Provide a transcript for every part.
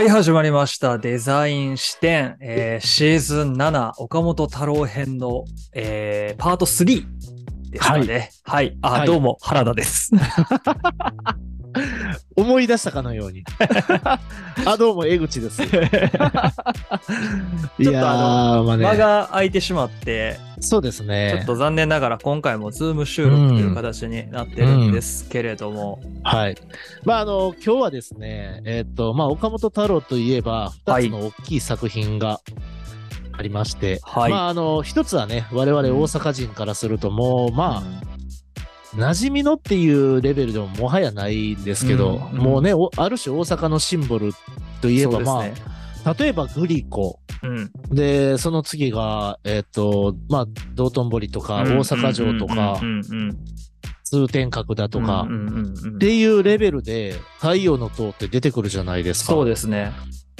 はい、始まりました。デザイン視点、えーシーズン7、岡本太郎編の、えーパート3ですかね。はい。あ、はいどうも、原田です。思い出したかのように。あ、どうも、江口です。いちょっとやー、まあ間ね、が空いてしまって、そうですね。ちょっと残念ながら今回もズーム収録という形になってるんですけれども、はい。まあ、あの、今日はですね、えっ、と、まあ、岡本太郎といえば、はい二つの大きい作品がありまして、はい。まあ、あの、一つはね、我々大阪人からすると、もう、まあ、馴染みのっていうレベルでももはやないんですけど、うんもうね、おある種大阪のシンボルといえば、まあ、例えばグリコ、うん。で、その次が、えっ、と、まあ、道頓堀とか、大阪城とかう、んうんうん通天閣だとかうん、うんうんうんっていうレベルで、太陽の塔って出てくるじゃないですか。そうですね。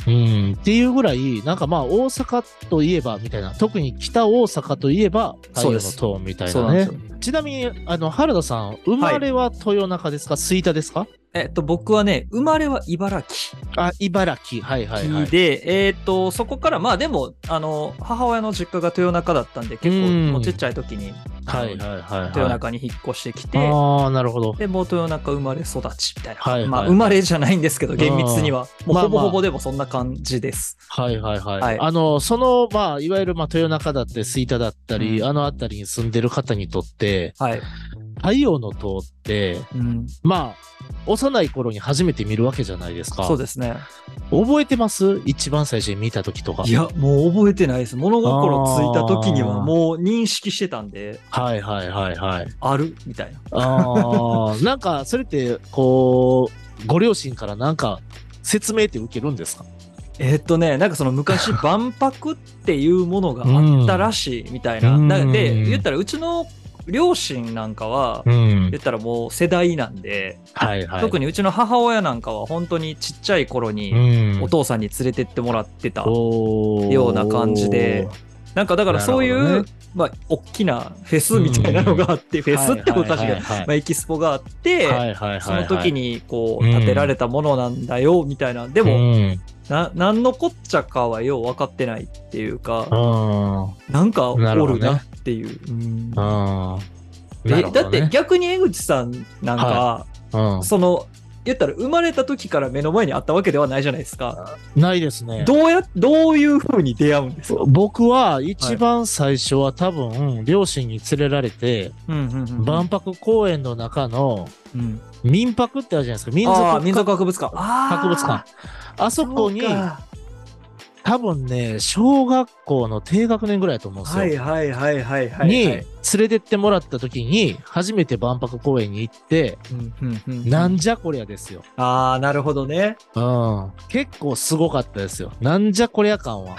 うん。っていうぐらい、なんかまあ、大阪といえば、みたいな、特に北大阪といえば、太陽の塔みたいなね。な。ちなみに、あの、原田さん、生まれは豊中ですか、吹田ですか？えっと、僕はね、生まれは茨城。あ、茨城。はいはいはい。で、えっ、と、そこから、まあでも、あの、母親の実家が豊中だったんで、結構、うんもうちっちゃい時に、はいはいはい、はい。豊中に引っ越してきて、ああ、なるほど。で、もう豊中生まれ育ちみたいな。はいはいまあ、生まれじゃないんですけど、厳密には。もうまあほぼほぼでもそんな感じです。はいはいはい。はいあの、その、まあ、いわゆる、まあ、豊中だって、吹田だったり、うんあの辺りに住んでる方にとって、はい。太陽の塔って、うん、まあ、幼い頃に初めて見るわけじゃないですか。そうですね。覚えてます？一番最初に見た時とか。いや、もう覚えてないです。物心ついた時にはもう認識してたんで、はいはいはいはい。ある？みたいな。ああ、なんか、それって、こう、ご両親からなんか、説明って受けるんですか？えーっとね、なんかその昔、万博っていうものがあったらしいみたいな。うんなで、言ったらうちの両親なんかは、ん。言ったらもう世代なんで、はいはい。特にうちの母親なんかは本当にちっちゃい頃にうん。お父さんに連れてってもらってた。ような感じでなんかだからそういう、ねまあ、大きなフェスみたいなのがあって、フェスっておかしいけど、はいはいはいはい。まあ、エキスポがあって、はいはいはいはい。その時にこううん。建てられたものなんだよみたいな、でも、うんな何のこっちゃかはよう分かってないっていうか、うんなんかおなるなっていう。うん。うんだって逆に江口さんなんか、うん。その言ったら生まれた時から目の前にあったわけではないじゃないですか。ないですね。どうやどういう風に出会うんですか、僕は一番最初は多分、両親に連れられて、万博公園の中のうん民泊ってあるじゃないですか。民族博物館。博物館。あそこに多分ね、小学校の低学年ぐらいだと思うんですよ。はいはいはいはいはい。に連れてってもらった時に、初めて万博公園に行って、うんうんうんうんなんじゃこりゃですよ。ああ、なるほどね。うん。結構すごかったですよ。なんじゃこりゃ感は。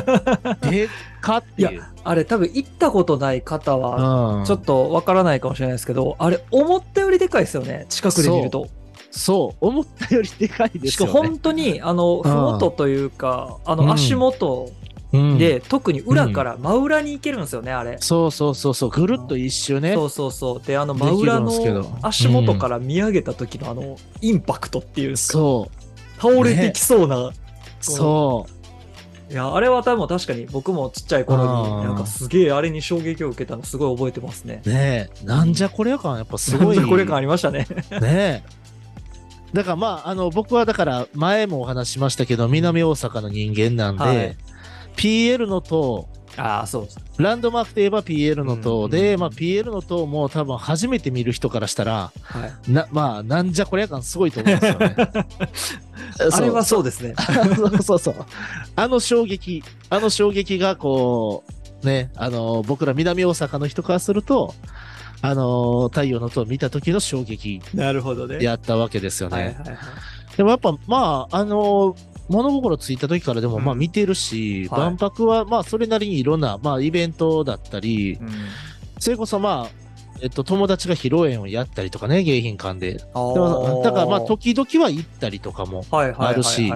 でっかっていう。いあれ多分行ったことない方は、うん、ちょっとわからないかもしれないですけど、あれ思ったよりでかいですよね。近くで見ると。そう、思ったよりでかいですよね。しかも本当に、あの、ふもとというか、あうんの、足元うんで、特に裏から真裏に行けるんですよね、あれ。そうそうそうそう、ぐるっと一周ね。そうそうそう。で、あの、真裏のど足元から見上げた時のあの、インパクトっていうんですか。そう、倒れてきそうな。そう。いや、あれは多分確かに僕もちっちゃい頃うんに、なんかすげえあれに衝撃を受けたのすごい覚えてますね。ねえ、なんじゃこりゃ感やっぱすごい。なんじゃこれ感ありましたね。ねえ。だからまあ、あの、僕はだから前もお話ししましたけど、南大阪の人間なんで、はい PL の塔、ああ、そう。ランドマークといえば PL の塔で、うんまあ PL の塔も多分初めて見る人からしたら、はい。な、まあ、なんじゃこりゃ感すごいと思うんですよね。あれはそうですね。そうそうそう。あの衝撃、あの衝撃がこう、ね、あの、僕ら南大阪の人からすると、あの、太陽の塔を見た時の衝撃なるほどね。やったわけですよね。はいはいはい。でもやっぱ、まあ、あの、物心ついた時からでも、うんまあ見てるし、はい万博はまあそれなりにいろんな、まあイベントだったり、うんそれこそまあ、えっと、友達が披露宴をやったりとかね、迎賓館で。だからまあ、と時々は行ったりとかも。あるし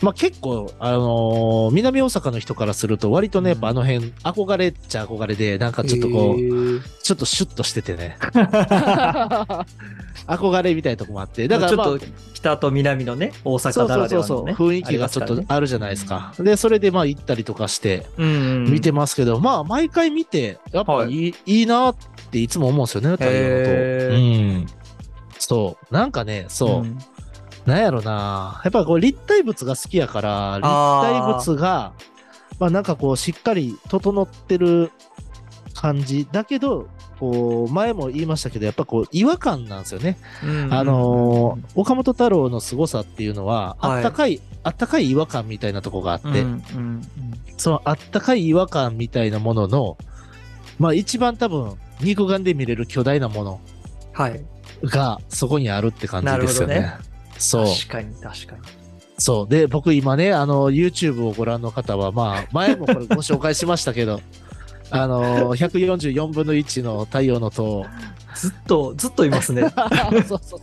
まあ結構、あのー南大阪の人からすると、割とね、やっぱうんあの辺、憧れっちゃ憧れで、なんかちょっとこう、ちょっとシュッとしててね。憧れみたいなとこもあって。だから、まあ、ちょっと北と南のね、大阪なそうそうそう、らではのね。雰囲気がちょっとあるじゃないですか。で、それでまあ行ったりとかして見てますけど、まあ毎回見て、やっぱいい,、い、いなっていつも思うんですよね、太陽のへ塔。うん。そう。なんかね、そう。んなんやろな。やっぱこう立体物が好きやから、立体物が、まあなんかこうしっかり整ってる感じだけど、こう前も言いましたけど、やっぱこう違和感なんですよね。うんあのー岡本太郎の凄さっていうのは、はいあったかい、あったかい違和感みたいなとこがあって、うんうんそのあったかい違和感みたいなものの、まあ一番多分肉眼で見れる巨大なものはい。がそこにあるって感じですよね。そう。確かに確かに。そう。で、僕今ね、あの、YouTube をご覧の方は、まあ、前もこれご紹介しましたけど、あの、144分の1の太陽の塔。ずっと、ずっといますね。そうそうそう。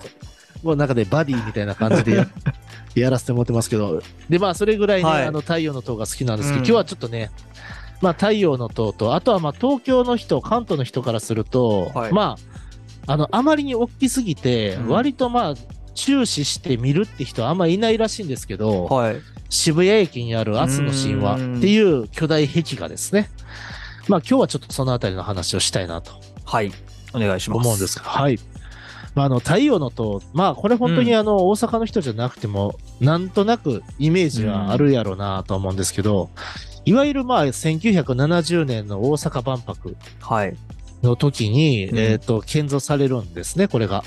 もう中でバディみたいな感じでや やらせてもらってますけど、で、まあ、それぐらいね、はいあの、太陽の塔が好きなんですけど、うん今日はちょっとね、まあ、太陽の塔と、あとはまあ、東京の人、関東の人からすると、はいまあ、あの、あまりに大きすぎて、うん割とまあ、注視して見るって人はあんまいないらしいんですけど、はい。渋谷駅にある明日の神話っていう巨大壁画ですね。まあ今日はちょっとそのあたりの話をしたいなとはい。お願いします。思うんですけど、はい。まあ、あの太陽の塔、まあこれ本当にあの大阪の人じゃなくても、なんとなくイメージはあるやろうなと思うんですけど、いわゆるまあ1970年の大阪万博はい。の時に、うんえっ、と、建造されるんですね、これが。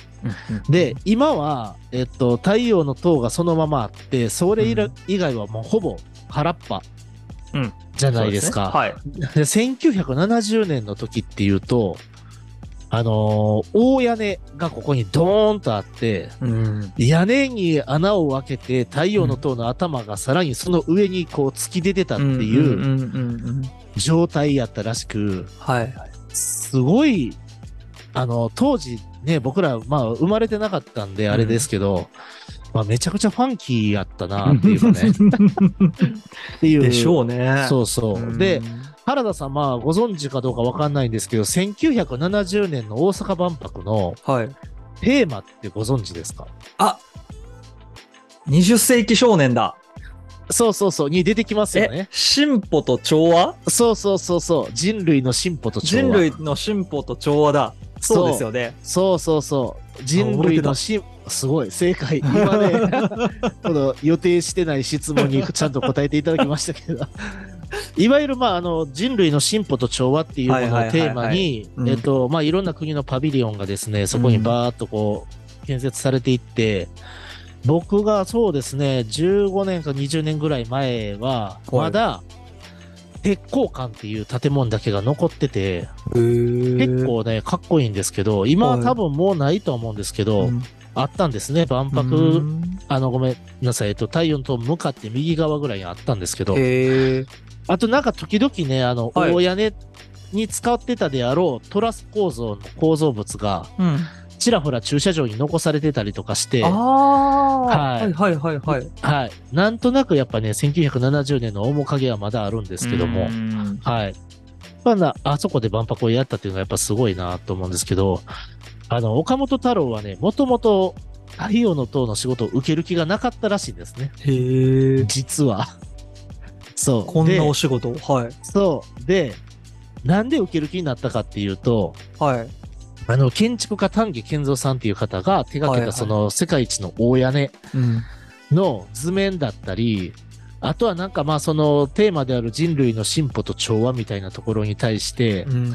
で、今は、えっ、と、太陽の塔がそのままあって、それ以外はもうほぼ空っぱうんじゃないですか。そうねで1970年の時っていうと、あのー大屋根がここにドーンとあって、はい。うん。屋根に穴を開けて太陽の塔の頭がさらにその上にこう突き出てたっていうんんうんうんうん。状態やったらしく、はい。すごい、あの、当時ね、僕ら、まあ、生まれてなかったんで、あれですけど、まあ、めちゃくちゃファンキーやったな、っていうかね。っていう。でしょうね。そうそう。んで、、原田さん、まあ、ご存知かどうかわかんないんですけど、1970年の大阪万博のはい。テーマってご存知ですか？あ20世紀少年だ。そうそうそう、に出てきますよえね、。進歩と調和？そうそうそうそう、人類の進歩と調和。人類の進歩と調和だ。そうですよね。そうそうそう。人類の進すごい、正解。今ね、この予定してない質問にちゃんと答えていただきましたけど。いわゆる、まあ、あの、人類の進歩と調和っていうものをテーマにうん、えっと、まあ、いろんな国のパビリオンがですね、そこにバーっとこう、建設されていって、僕がそうですね、15年か20年ぐらい前は、はい。まだ、鉄鋼館っていう建物だけが残ってて、結結構ね、かっこいいんですけど、今ははい多分もうないと思うんですけど、あったんですね、万博、あの、ごめんなさい、えっと、太陽の塔向かって右側ぐらいにあったんですけど。あとなんか時々ね、あの、はい大屋根に使ってたであろうトラス構造の構造物が、うん。ちらほら駐車場に残されてたりとかして、ああ。はいはいはいはいはい。はい。なんとなくやっぱね、1970年の面影はまだあるんですけどもう、んはい。まあな、あそこで万博をやったっていうのはやっぱすごいなと思うんですけど、あの、岡本太郎はね、もともと太陽の塔の仕事を受ける気がなかったらしいんですね。へえ。実は。そう。こんなでお仕事。はい。そう。で、なんで受ける気になったかっていうと、はい。あの、建築家丹下健三さんっていう方が手掛けたその世界一の大屋根うん。の図面だったり、あとはなんかまあそのテーマである人類の進歩と調和みたいなところに対して、うん。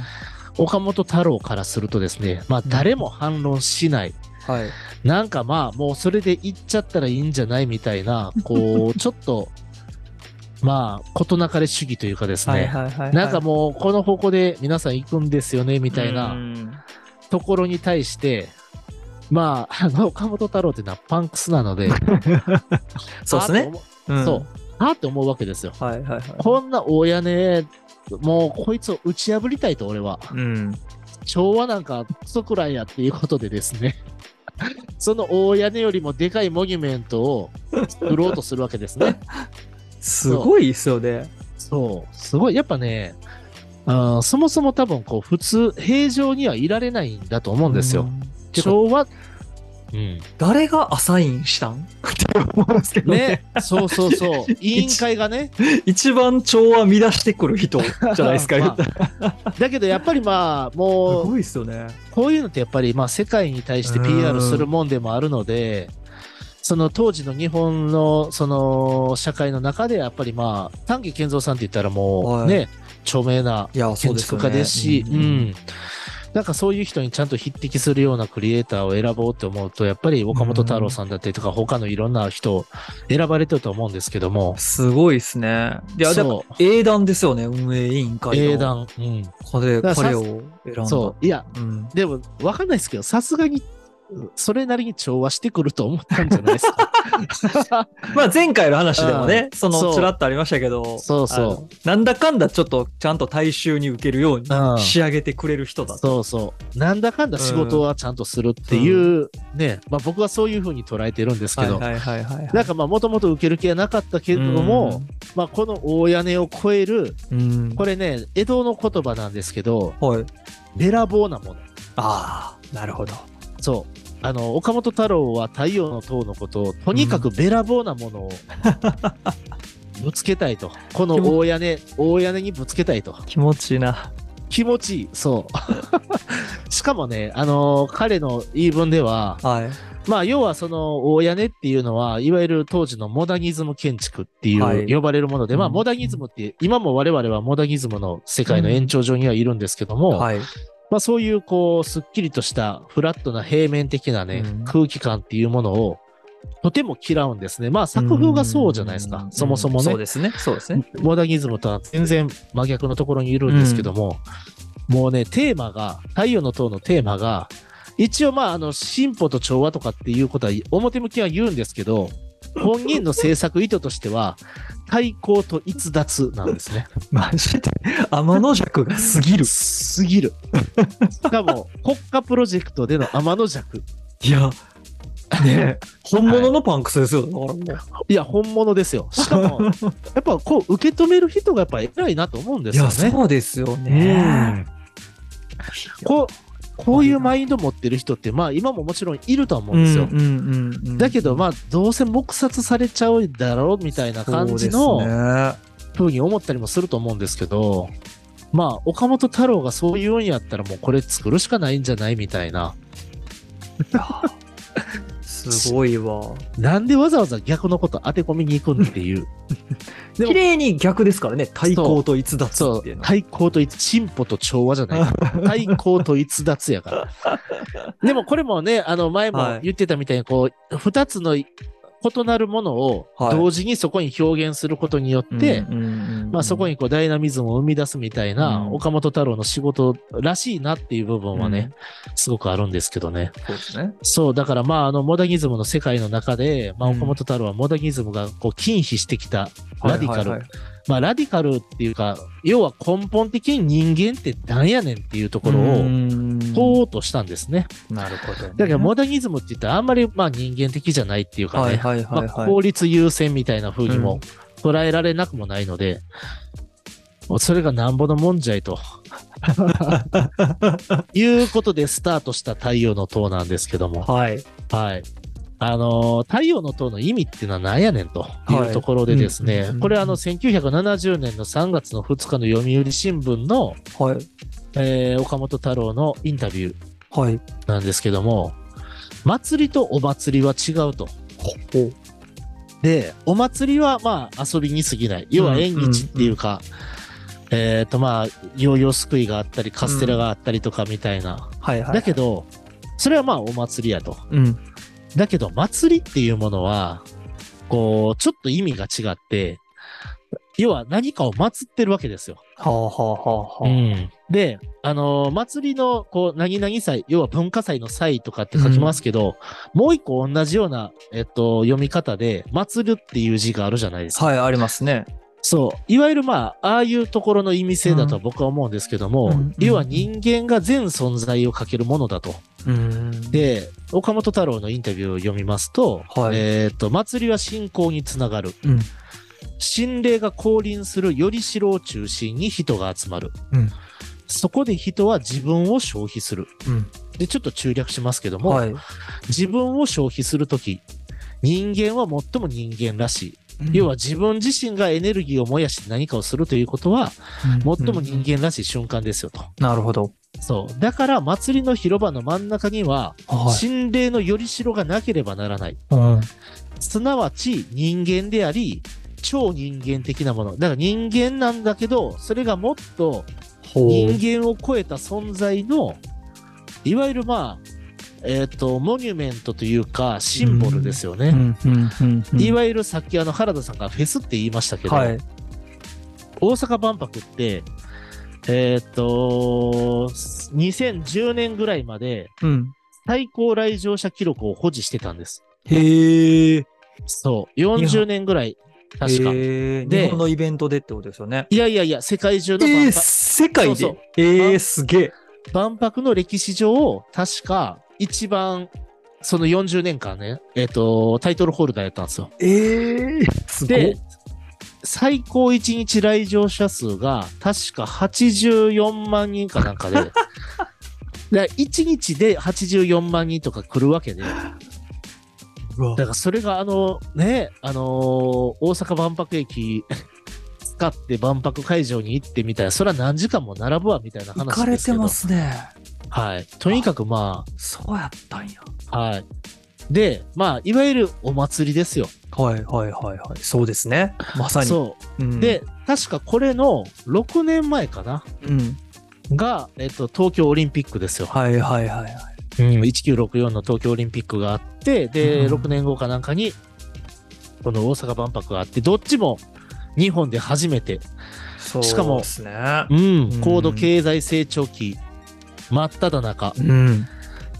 岡本太郎からするとですね、まあうん誰も反論しない。はい。なんかまあもうそれで行っちゃったらいいんじゃないみたいな、こう、ちょっと、まあ、事なかれ主義というかですね。なんかもうこの方向で皆さん行くんですよね、みみたいなところに対して、まあ、あの、岡本太郎っていうのはパンクスなので、そうですね。そう。あーって思うわけですよ。はいはいはい。こんな大屋根、もうこいつを打ち破りたいと俺は。うん。昭和なんかクソくらいやっていうことでですね、その大屋根よりもでかいモニュメントを作ろうとするわけですね。すごいですよね。そう、すごい。やっぱね、あーそもそも多分こう普通、平常にはいられないんだと思うんですよ。昭和、うん。誰がアサインしたん？って思うんですけどね。ね、そうそうそう。委員会がね、一番調和乱してくる人じゃないですか、言 まあ。だけどやっぱりまあ、すもう、ごいですよね。こういうのってやっぱりまあ世界に対して PR するもんでもあるので、その当時の日本のその社会の中でやっぱりまあ丹下健三さんって言ったらもうね、はい著名な建。築家ですし、ううんんなんかそういう人にちゃんと匹敵するようなクリエイターを選ぼうって思うと、やっぱり岡本太郎さんだったりとか、他のいろんな人選ばれてると思うんですけども、すごいですね。いや、だからそう英断ですよね、運営委員会の。英。断、うん、これ、彼を選んだ。そう、いや、うん。でもわかんないですけど、さすがにそれなりに調和してくると思ったんじゃないですか。まあ前回の話でもね、その、ちらっとありましたけど、そうそうなんだかんだちょっとちゃんと大衆に受けるようにうん仕上げてくれる人だと。そうそう。なんだかんだ仕事はちゃんとするっていう、ね、まあ僕はそういうふうに捉えてるんですけど、はいはいはいはいはい。なんかまあもともと受ける気はなかったけれども、まあこの大屋根を越える、うん、うん。これね、江戸の言葉なんですけど、はい。べらぼうなもの。ああ、なるほど。そう。あの、岡本太郎は太陽の塔のことを、とにかくべらぼうなものを ぶつけたいと。この大屋根、大屋根にぶつけたいと。気持ちいいな。気持ちいい。そう。しかもね、あの彼の言い分では、はい。まあ、要はその大屋根っていうのは、いわゆる当時のモダニズム建築っていはいう呼ばれるもので、まあ、うんモダニズムって、今も我々はモダニズムの世界の延長上にはいるんですけども、はい。まあ、そういうこう、すっきりとしたフラットな平面的なね、うん空気感っていうものを、とても嫌うんですね。まあ、作風がそうじゃないですか。うんそもそもね。そうですね。そうですね。モダニズムとは全然真逆のところにいるんですけども、もうね、テーマが、太陽の塔のテーマが、一応まあ、あの、進歩と調和とかっていうことは表向きは言うんですけど、本人の制作意図としては、対抗と逸脱なんですね。マジで、天の弱が過ぎる。すぎる。しかも、国家プロジェクトでの天の弱。いや、ねえ 本物のパンクスですよ。だからもう。いや、本物ですよ。しかも、やっぱこう、受け止める人がやっぱ偉いなと思うんですいや、よね。そうですようんね。こう、こういうマインド持ってる人って、まあ今ももちろんいるとは思うんですよ。うんうんうんうんだけど、まあどうせ黙殺されちゃうだろうみたいな感じのね風に思ったりもすると思うんですけど、まあ岡本太郎がそういうんやったらもうこれ作るしかないんじゃないみたいな。すごいわ。なんでわざわざ逆のこと当て込みに行くんっていう。綺麗に逆ですからね。対抗と逸脱っていうの。は。対抗と逸、進歩と調和じゃない。対抗と逸脱やから。でもこれもね、あの前も言ってたみたいに、こう、二つの異なるものをはい同時にそこに表現することによって、まあそこにこうダイナミズムを生み出すみたいな、うん岡本太郎の仕事らしいなっていう部分はね、すごくあるんですけどね。そうですね。そう、だからまああのモダニズムの世界の中で、まあうん岡本太郎はモダニズムがこう禁否してきたラディカル。はいはいはいまあラディカルっていうか、要は根本的に人間って何やねんっていうところうをん問おうとしたんですね。なるほどね。だからモダニズムって言ったらあんまりまあ人間的じゃないっていうかね、効率優先みたいな風にも捉えられなくもないので、もうそれがなんぼのもんじゃいと。いうことでスタートした太陽の塔なんですけども、はい。はい。あのー太陽の塔の意味っていうのは何やねんというところでですね、はいうんこれあの1970年の3月の2日の読売新聞の、はい。えー岡本太郎のインタビューはい。なんですけども、祭りとお祭りは違うと。ほで、お祭りはまあ遊びに過ぎない。要は縁日っていうか、えっ、とまあ、ヨーヨーすくいがあったり、カステラがあったりとかみたいな。はいはい。だけど、それはまあお祭りやと。うん。だけど、祭りっていうものは、こう、ちょっと意味が違って、要は何かを祀ってるわけですよ。はあはあはあはあ。うんで、あのー祭りの、こう、何々祭、要は文化祭の祭とかって書きますけど、もう一個同じような、えっと、読み方で、祭るっていう字があるじゃないですか。はい、ありますね。そう。いわゆるまあ、ああいうところの意味性だとは僕は思うんですけども、うん要は人間が全存在をかけるものだと。うん。で、岡本太郎のインタビューを読みますと、はいえっ、と、祭りは信仰につながる。うん。心霊が降臨するより城を中心に人が集まる。うん。そこで人は自分を消費する。うん。で、ちょっと中略しますけども、はい。自分を消費するとき、人間は最も人間らしい。要は自分自身がエネルギーを燃やして何かをするということは、最も人間らしい瞬間ですよと。なるほど。そう。だから祭りの広場の真ん中には、はい。心霊のよりしろがなければならない。うん。すなわち人間であり、超人間的なもの。だから人間なんだけど、それがもっと。人間を超えた存在の、いわゆるまあ、えっ、と、モニュメントというか、シンボルですよね。うん。うん。うん。うんいわゆるさっきあの原田さんがフェスって言いましたけど、はい。大阪万博って、えっ、と、2010年ぐらいまでうん。最高来場者記録を保持してたんです。へえ。そう。40年ぐらい、確か。で日本のイベントでってことですよね。いやいやいや、世界中のえー、万博,、世界で？そうそうえー、すげえ。万博の歴史上、確か一番、その40年間ね、えっ、と、タイトルホルダーやったんですよ。えー、すごいで。、最高1日来場者数が確か84万人かなんかで、で1日で84万人とか来るわけで、だからそれがあのね、あのー大阪万博駅使って万博会場に行ってみたいな、それは何時間も並ぶわみたいな行話ですけど。かれてますね。はい。とにかくまそうやったんや。あ、はい。で、まあ、いわゆるお祭りですよ。はいはいはいはい。そうですね。まさに。そう。うん、で、確かこれの6年前かな。うん。が、えっと、東京オリンピックですよ。はいはいはいはい。うん、1964の東京オリンピックがあって、で、うん6年後かなんかに、この大阪万博があって、どっちも日本で初めて、しかも。うんうん、高度経済成長期、真っ只中。うん。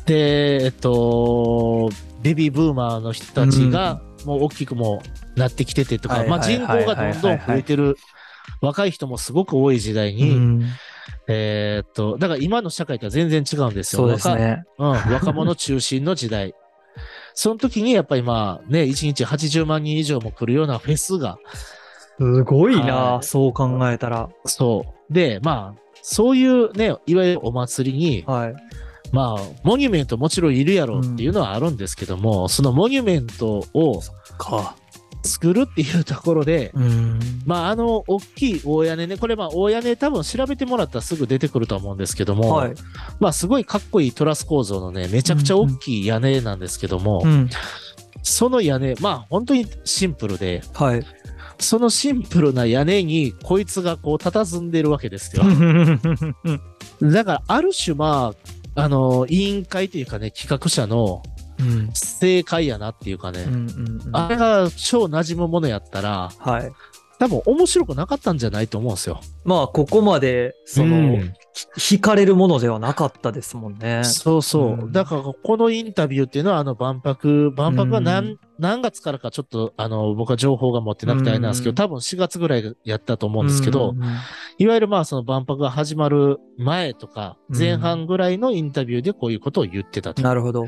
で、えっと、ベビーブーマーの人たちが、もう大きくもうなってきててとか、はいまあ人口がどんどん増えてる、若い人もすごく多い時代に、うんえーっと、だから今の社会とは全然違うんですよ。そうですね。若うん、若者中心の時代。その時にやっぱりまあね、1日80万人以上も来るようなフェスが、すごいな、はいそう考えたら。そう。で、まあ、そういうね、いわゆるお祭りに、はい。まあ、モニュメントもちろんいるやろうっていうのはあるんですけども、そのモニュメントをか。作るっていうところで、うん。まあ、あの、大きい大屋根ね、これまあ、大屋根多分調べてもらったらすぐ出てくると思うんですけども、はい。まあ、すごいかっこいいトラス構造のね、めちゃくちゃ大きい屋根なんですけども、うん。その屋根、まあ、本当にシンプルで、はい。そのシンプルな屋根に、こいつがこう、佇んでるわけですよ。だから、ある種、まあ、あの、委員会というかね、企画者のうん。正解やなっていうかね、うんうんうんあれが超馴染むものやったら、はい。多分面白くなかったんじゃないと思うんですよ。まあ、ここまで、その、うん惹かれるものではなかったですもんね。そうそう。うんだから、このインタビューっていうのは、あの、万博、万博は何、うん何月からかちょっと、あの、僕は情報が持ってなくてあれなんですけど、うん多分4月ぐらいやったと思うんですけど、いわゆるまあ、その万博が始まる前とか、うん前半ぐらいのインタビューでこういうことを言ってたと。なるほど。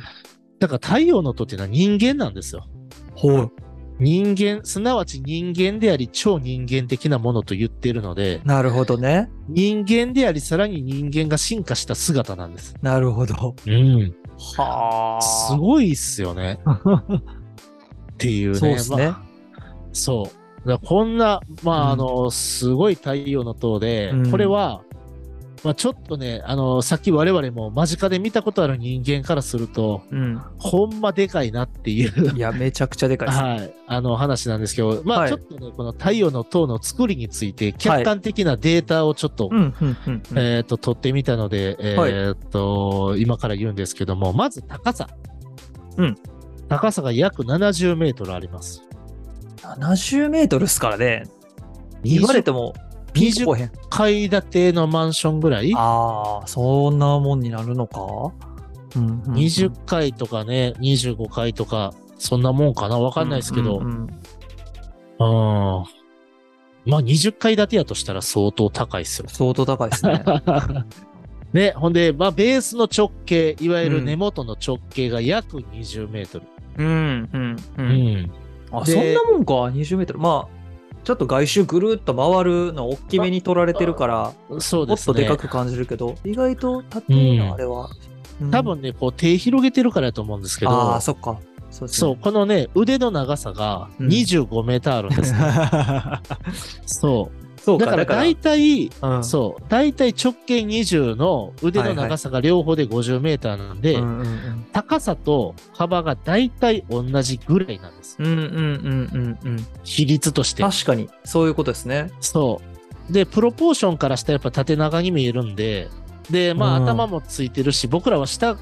だから、太陽の塔っていうのは人間なんですよ。ほう。人間、すなわち人間であり、超人間的なものと言っているので、なるほどね。人間であり、さらに人間が進化した姿なんです。なるほど。うん。はすごいっすよね。っていうね。そうですねまあそう。こんな、まあ、うんあの、すごい太陽の塔で、うんこれは、まあ、ちょっとね、あの、さっき我々も間近で見たことある人間からすると、うん。ほんまでかいなっていう、いや、めちゃくちゃでかいです。はい、あの話なんですけど、まあ、はいちょっとね、この太陽の塔の作りについて、客観的なデータをちょっと。えっ、と、取ってみたので、えっ、と、今から言うんですけども、まず高さ。うん。高さが約70メートルあります。70メートルっすからね。言われても、ピンとこへん。階建てのマンションぐらい？ああ、そんなもんになるのか？うんうんうん ?20 階とかね、25階とか、そんなもんかな？わかんないですけど。うんうんまあ20階建てやとしたら相当高いですよ。相当高いですね。ね、ほんで、まあベースの直径、いわゆる根元の直径が約20メートル。うん、うん、う。うんん。あ、でそんなもんか、20メートル。まあ、ちょっと外周ぐるっと回るの大きめに取られてるから、もっそうですね。とでかく感じるけど、意外と縦のあれは。うん多分ね、こう手広げてるからやと思うんですけど、ああ、そっか。そうねそう、このね、腕の長さがうん25メーターあるんです、ねそ。そううか、だから大体、うんそう、大体直径20の腕の長さが両方で50メーターなんで、高さと幅が大体同じぐらいなんです。うんうんうんうんうん。比率として。確かに、そういうことですね。そう。で、プロポーションからしたらやっぱ縦長に見えるんで、で、まあうん頭もついてるし、僕らは下、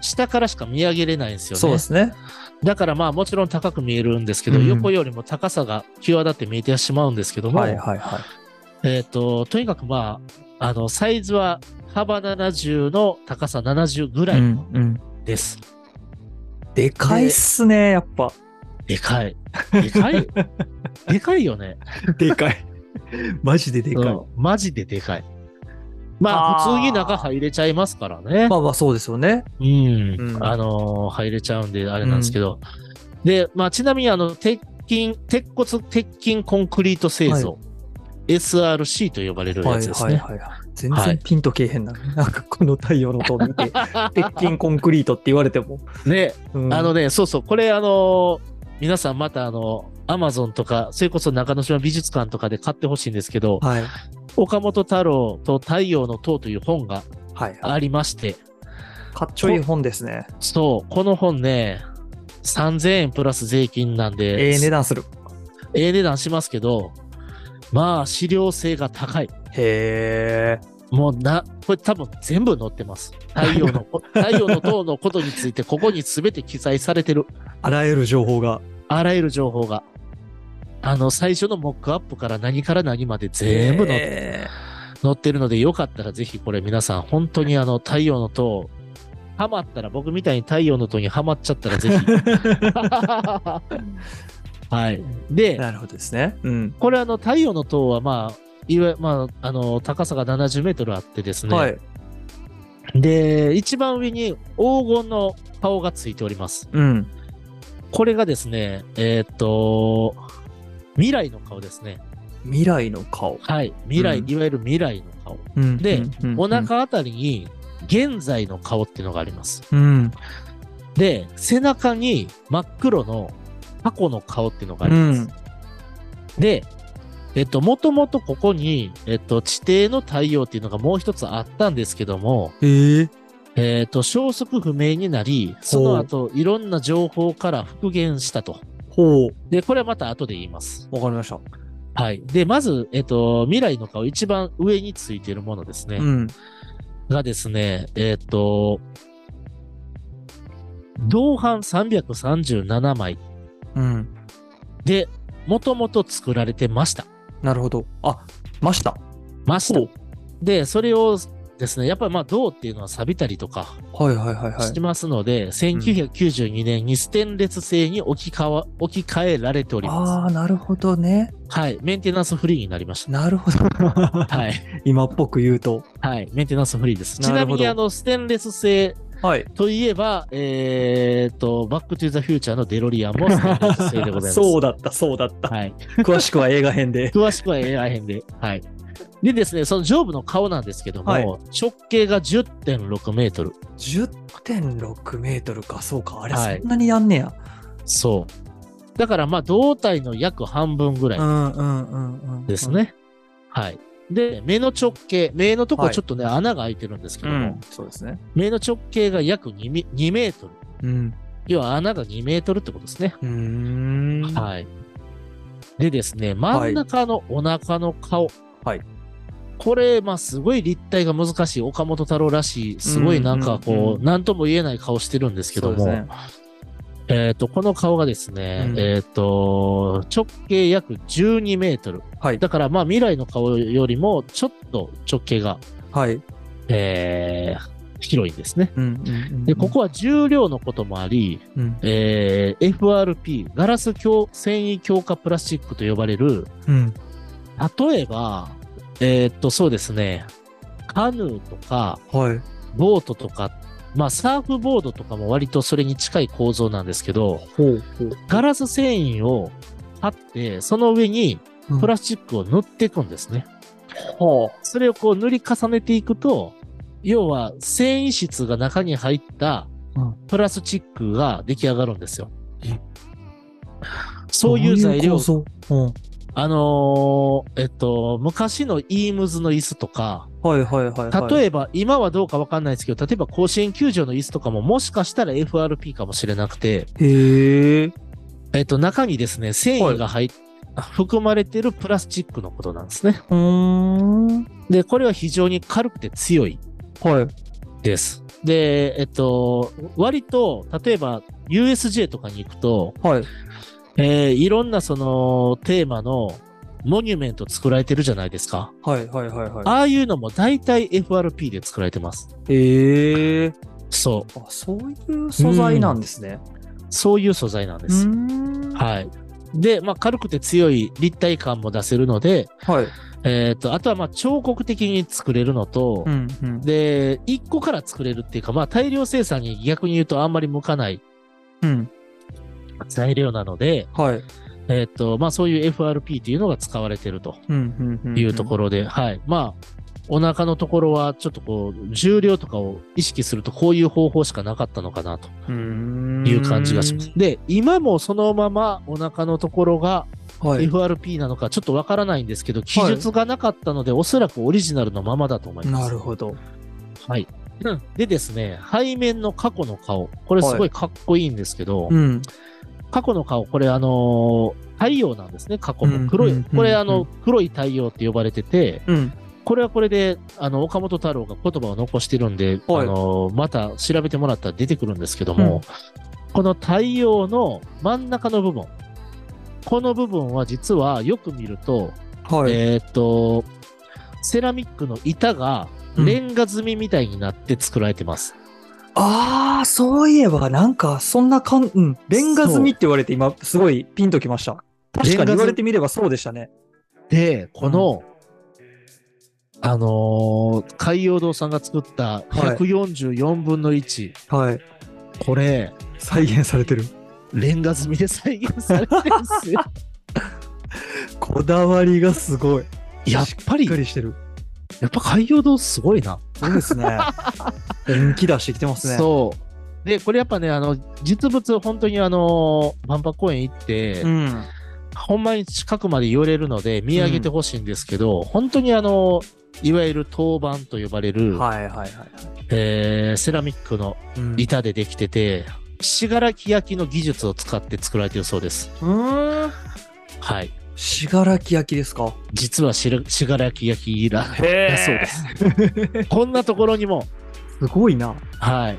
下からしか見上げれないんですよね。そうですね。だからまあもちろん高く見えるんですけど、うん横よりも高さが際立って見えてしまうんですけども、はいはいはい。えっ、と、とにかくまあ、あの、サイズは幅70の高さ70ぐらいうんうん。です。でかいっすね、やっぱ。でかい。でかい。でかいよね。でかい。マジででかい。うんマジででかい。まあ、普通に中入れちゃいますからね。まあまあそうですよね。うん。うんあのー入れちゃうんで、あれなんですけど。で、まあ、ちなみに、あの、鉄筋、鉄骨、鉄筋コンクリート製造。SRC と呼ばれるはいやつですね。はいはいはい。全はい然ピンとけえへんな。なんかこの太陽の塔見て、鉄筋コンクリートって言われても。ね、うんあのね、そうそう、これあのー皆さんまたあの、アマゾンとか、それこそ中之島美術館とかで買ってほしいんですけど、はい。岡本太郎と太陽の塔という本がはい。ありまして、かっちょいい本ですね。そう、この本ね、3000円プラス税金なんで、ええ値段する。ええ値段しますけど、まあ、資料性が高い。へえ。もうな、これ多分全部載ってます。太陽の、太陽の塔のことについて、ここに全て記載されてる。あらゆる情報が。あらゆる情報が。あの、最初のモックアップから何から何まで全部載ってへ載ってるので、よかったらぜひこれ皆さん、本当にあの、太陽の塔、ハマったら、僕みたいに太陽の塔にハマっちゃったらぜひ。ー はい。で、なるほどですね。うん。これあの、太陽の塔はまあ、いわまあ、あの、高さが70メートルあってですね。はい。で、一番上に黄金の顔がついております。うん。これがですね、えーっと、未来の顔ですね。未来の顔。はい。未来、うんいわゆる未来の顔。うんでうんうんお腹あたりに現在の顔っていうのがあります。うん。で、背中に真っ黒の過去の顔っていうのがあうります。ん。で、えっと、もともとここに、えっと、地底の太陽っていうのがもう一つあったんですけども、へえ。えっと、消息不明になり、その後、いろんな情報から復元したと。ほう。で、これはまた後で言います。わかりました。はい。で、まず、えっと、未来の顔、一番上についているものですね。うん。がですね、えっと、銅版337枚うん。で、もともと作られてました。なるほど。あ、ました。ました。で、それをですね、やっぱりまあ銅っていうのは錆びたりとかはいはいはいはいし。ますので、1992年にステンレス製に置き換わ置き換えられておりまああ、なるほどね。す。はい。メンテナンスフリーになりましなるほど。た。はい。今っぽく言うと。はい。メンテナンスフリーです。ちなみに、あの、ステンレス製はい。といえば、えーっと、バックトゥザフューチャーのデロリアンもステンレス製でございます。そうだった、そうだった。はい。詳しくは映画編で。詳しくは AI 編で。はい。でですね、その上部の顔なんですけども、はい直径が10.6メートル。10.6メートルか、そうか。あれ、はいそんなにやんねや。そう。だからまあ胴体の約半分ぐらいうんうんうんうん。です。ね。はい。で、目の直径、目のとこはいちょっとね、穴が開いてるんですけども、うん。そうですね。目の直径が約 2, ミ2メートル。うん。要は穴が2メートルってことですね。うーん。はい。でですね、真ん中のお腹の顔。はい。これ、まあ、すごい立体が難しい岡本太郎らしい、すごいなんかこう、うんうんとも言えない顔してるんですけども、ねえっ、と、この顔がですね、うんえっ、と、直径約12メートル。はい。だから、まあ、未来の顔よりも、ちょっと直径が、はい。えー広いんですね。うんうんうん。で、ここは重量のこともあり、うん。えー FRP、ガラス強繊維強化プラスチックと呼ばれる、うん。例えば、えーっと、そうですね、カヌーとか、はい。ボートとか、まあ、サーフボードとかも割とそれに近い構造なんですけど、ほうほう。ガラス繊維を貼って、その上にプラスチックを塗っていくんですね。はそれをこう塗り重ねていくと、要は繊維質が中に入ったうんプラスチックが出来上がるんですよえ。そういう材料うん。あのーえっと、昔のイームズの椅子とか、はいはいはい、はい。例えば、今はどうかわかんないですけど、例えば甲子園球場の椅子とかももしかしたら FRP かもしれなくて、へえ。えっと、中にですね、繊維が入っ、含まれてるプラスチックのことなんですね。で、これは非常に軽くて強いはい。です。で、えっと、割と、例えば USJ とかに行くと、はい。えーいろんなそのテーマのモニュメント作られてるじゃないですか。はいはいはいはい。ああいうのも大体 FRP で作られてます。へえ。そう。あ、そういう素材なんですね。そういう素材なんでうす。はい。で、まあ、軽くて強い立体感も出せるので、はい。えっと、あとはまあ彫刻的に作れるのと、うんうん。で、1個から作れるっていうか、まあ、大量生産に逆に言うとあんまり向かないうん。材料なので、はい。えっ、と、まあそういう FRP っていうのが使われてると。いうところで、はい。まあ、お腹のところはちょっとこう、重量とかを意識するとこういう方法しかなかったのかなと。いう感じがします。で、今もそのままお腹のところがはい。FRP なのかちょっとわからないんですけど、記述がなかったので、おそらくオリジナルのままだと思います。なるほど。はい。うんでですね、背面の過去の顔。これすごいかっこいいんですけど、うん。過去の顔、これあのー太陽なんですね、過去うんの。黒い、うんうんこれあの、黒い太陽って呼ばれてて、うん。これはこれで、あの、岡本太郎が言葉を残してるんで、はいあのーまた調べてもらったら出てくるんですけども、この太陽の真ん中の部分、この部分は実はよく見ると、はい。えーっと、セラミックの板がうんレンガ積みみたいになって作られてます。ああ、そういえば、なんか、そんなかん、うん。レンガ積みって言われて、今、すごいピンときました。確かに言われてみればそうでしたね。で、この、あのー海洋堂さんが作った144分の1、はい。これ、再現されてる。レンガ積みで再現されてるんですよ。こだわりがすごい。やっぱりしっか、りしてる。やっぱ海洋堂すごいな。そうですね。本気出してきてますね。そう。で、これやっぱね、あの、実物、本当にあの、万博公園行って、うん。ほんまに近くまで寄れるので見上げてほしいんですけど、本当にあの、いわゆる陶板と呼ばれる、はいはいはい。えーセラミックのうん板でできてて、信楽焼きの技術を使って作られているそうです。うーん。はい。信楽焼きですか？実はしら信楽焼きら、へだそうです。こんなところにも、すごいな。はい。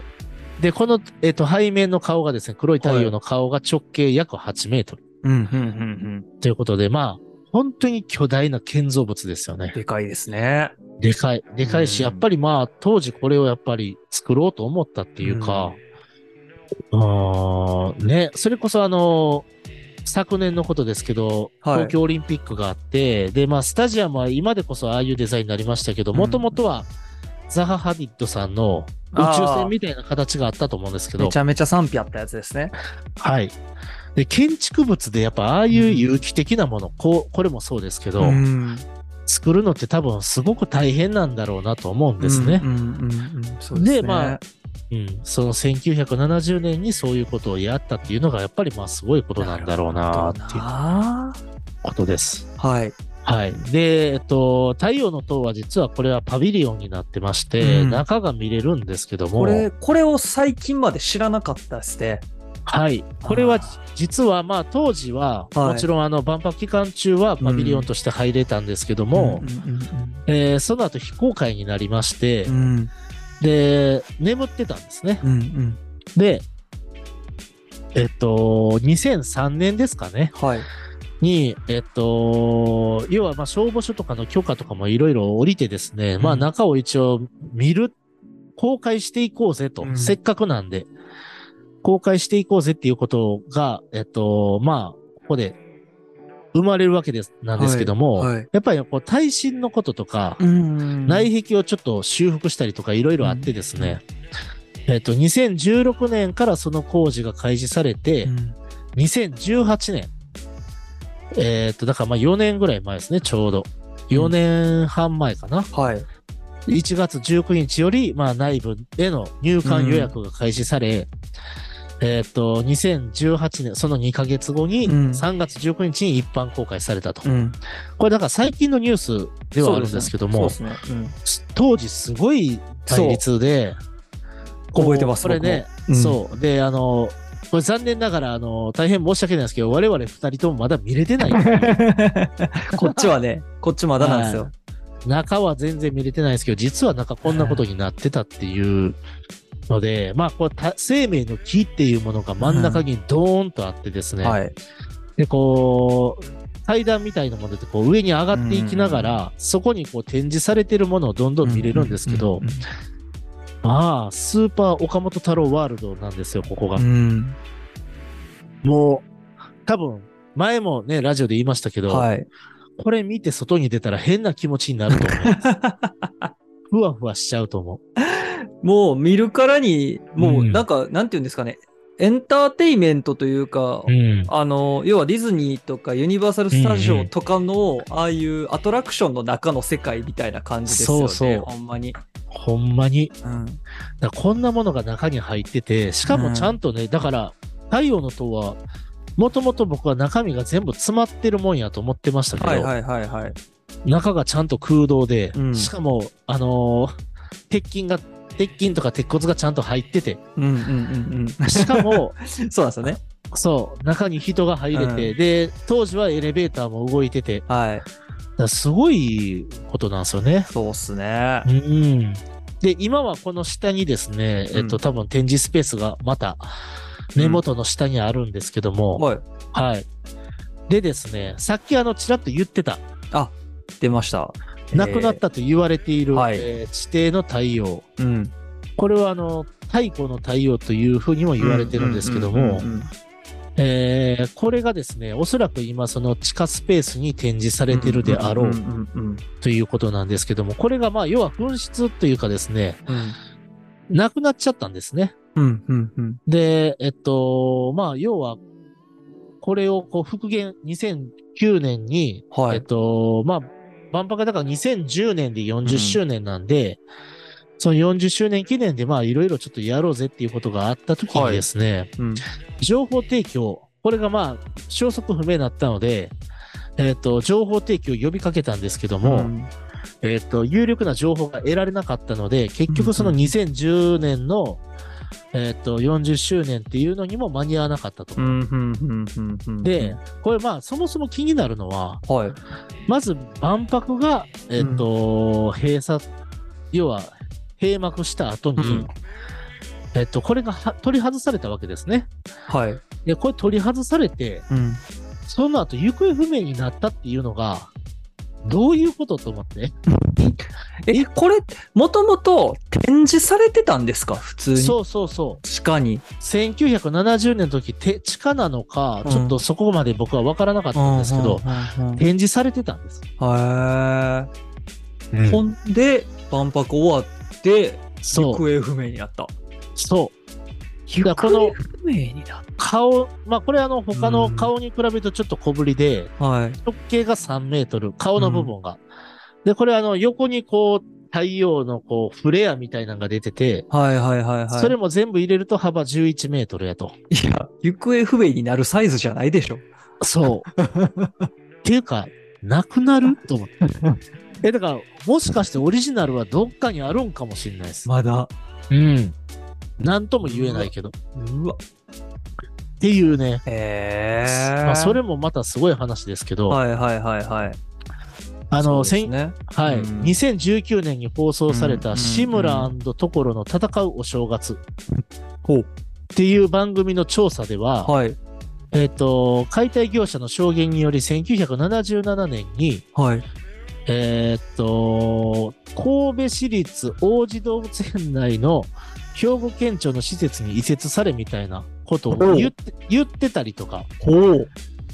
で、この、えっ、と、背面の顔がですね、黒い太陽の顔が直径約8メートル。うん、うん、うん、ということで、まあ、本当に巨大な建造物ですよねうん。。でかいですね。でかい。でかいし、うんやっぱりまあ、当時これをやっぱり作ろうと思ったっていうか、うーん、ね、それこそあの、昨年のことですけど、はい東京オリンピックがあって、で、まあ、スタジアムは今でこそああいうデザインになりましたけど、うんもともとは、ザハ・ハディッドさんの宇宙船みたいな形があったと思うんですけどめち、ゃめちゃ賛否あったやつですね。はい。で、建築物でやっぱああいう有機的なもの、こう、これもそうですけど、ん。作るのって多分すごく大変なんだろうなと思うんですね。でまあうん、その1970年にそういうことをやったっていうのがやっぱりまあすごいことなんだろうなっていうあことです。はい。はい。で、えっと、太陽の塔は実はこれはパビリオンになってまして、うん中が見れるんですけども、これ、これを最近まで知らなかったですね。はい。これは実はまあ当時は、はいもちろんあの万博期間中はパビリオンとして入れたんですけども、その後非公開になりまして、うん、うん。で、眠ってたんですね。うん、うん。で、えっと、2003年ですかね。はい。に、えっと、要はまあ消防署とかの許可とかもいろいろ降りてですね、まあうん中を一応見る、公開していこうぜと、うんせっかくなんで、公開していこうぜっていうことが、えっと、まあ、ここで生まれるわけです、なんですけども、はいはい。やっぱりこう耐震のこととか、うん。内壁をちょっと修復したりとかいろいろあってですね、えっと、2016年からその工事が開始されて、うん。2018年、えっと、だからまあ4年ぐらい前ですね、ちょうど。4年半前かな。はい。1月19日より、まあ内部への入館予約が開始され、えっと、2018年、その2ヶ月後に、うん3月19日に一般公開されたと。うん。これだから最近のニュースではあるんですけども、そうですね。うん当時すごい対立で、覚えてますこれね、うんそう。で、あの、これ残念ながら、あの、大変申し訳ないんですけど、我々二人ともまだ見れてない。こっちはね、こっちまだなんですよ。中は全然見れてないですけど、実はなんかこんなことになってたっていうので、まあ、こうた生命の木っていうものが真ん中にドーンとあってですね、はい。で、こう、階段みたいなものでこう上に上がっていきながら、そこにこう展示されてるものをどんどん見れるんですけど、まあ、スーパー岡本太郎ワールドなんですよ、ここがう。ん。もう、多分、前もね、ラジオで言いましたけど、はい。これ見て外に出たら変な気持ちになると思う。ふわふわしちゃうと思もう見るからに、もううんなんか、なんていうんですかね、エンターテイメントというか、う。うん。あの、要はディズニーとかユニバーサル・スタジオとかの、ああいうアトラクションの中の世界みたいな感じですよね。そうそうほんまに。ほんまに。うん。だこんなものが中に入ってて、しかもちゃんとね、だから、太陽の塔は、もともと僕は中身が全部詰まってるもんやと思ってましたけど、はいはいはいはい。中がちゃんと空洞で、うんしかも、あのー鉄筋が、鉄筋とか鉄骨がちゃんと入ってて、うんうんうんうん。しかも、そうなんですよね。そう、中に人が入れて、うんで、当時はエレベーターも動いてて、はい。らすごいことなんですよね。そうっすねう。ん。で、今はこの下にですね、えっと、うん多分展示スペースがまた根元の下にあるんですけども、はい。はい。でですね、さっきあの、ちらっと言ってた、出ました。亡くなったと言われている、はいえー地底の太陽。えー。うん。これはあの、太古の太陽というふうにも言われてるんですけどもこれがですね、おそらく今その地下スペースに展示されてるであろうということなんですけども、これがまあ、要は紛失というかですね、うんなくなっちゃったんですね。うんうんうんで、えっと、まあ、要は、これをこう復元、2009年に、はいえっと、まあ、万博だから2010年で40周年なんで、その40周年記念でまあいろいろちょっとやろうぜっていうことがあった時にですね、うん。情報提供、これがまあ消息不明になったので、えっと、情報提供を呼びかけたんですけども、うん。えっと、有力な情報が得られなかったので、結局そのうん2010年の、えっと、40周年っていうのにも間に合わなかったと。うんうんうんうんうんで、これまあそもそも気になるのは、はい。まず万博が、えっと、閉鎖、要は閉幕した後に、うんえっと、これがは取り外されたわけですね。はい。で、これ取り外されて、うんその後行方不明になったっていうのが、どういうことと思って？え、これ、もともと展示されてたんですか？普通に。そうそうそう。地下に。1970年の時、て地下なのか、うんちょっとそこまで僕は分からなかったんですけど、展示されてたんです。へえ。ほんで、万博終わって、行方不明になった。そう。行だからこの不明になっ顔、まあこれあの他うんの顔に比べるとちょっと小ぶりで、た。はい。直径が3メートル、顔の部分が。で、これあの横にこう太陽のこうフレアみたいなのが出てて、はいはいはいはい。それも全部入れると幅11メートルやと。いや、行方不明になるサイズじゃないでしょ。そう。っていうか、なくなると思って。え、だから、もしかしてオリジナルはどっかにあるんかもしれないです。まだ。うん。なんとも言えないけど。うわ。っていうね。へえ。まあ、それもまたすごい話ですけど、はいはいはいはい。あの、ね。はい、うん2019年に放送されうんた志村所の戦うお正月。っていう番組の調査では、はい。えっ、と、解体業者の証言により1977年に、はい。えっ、と、神戸市立王子動物園内の兵庫県庁の施設に移設されみたいなことを言って言ってたりとか。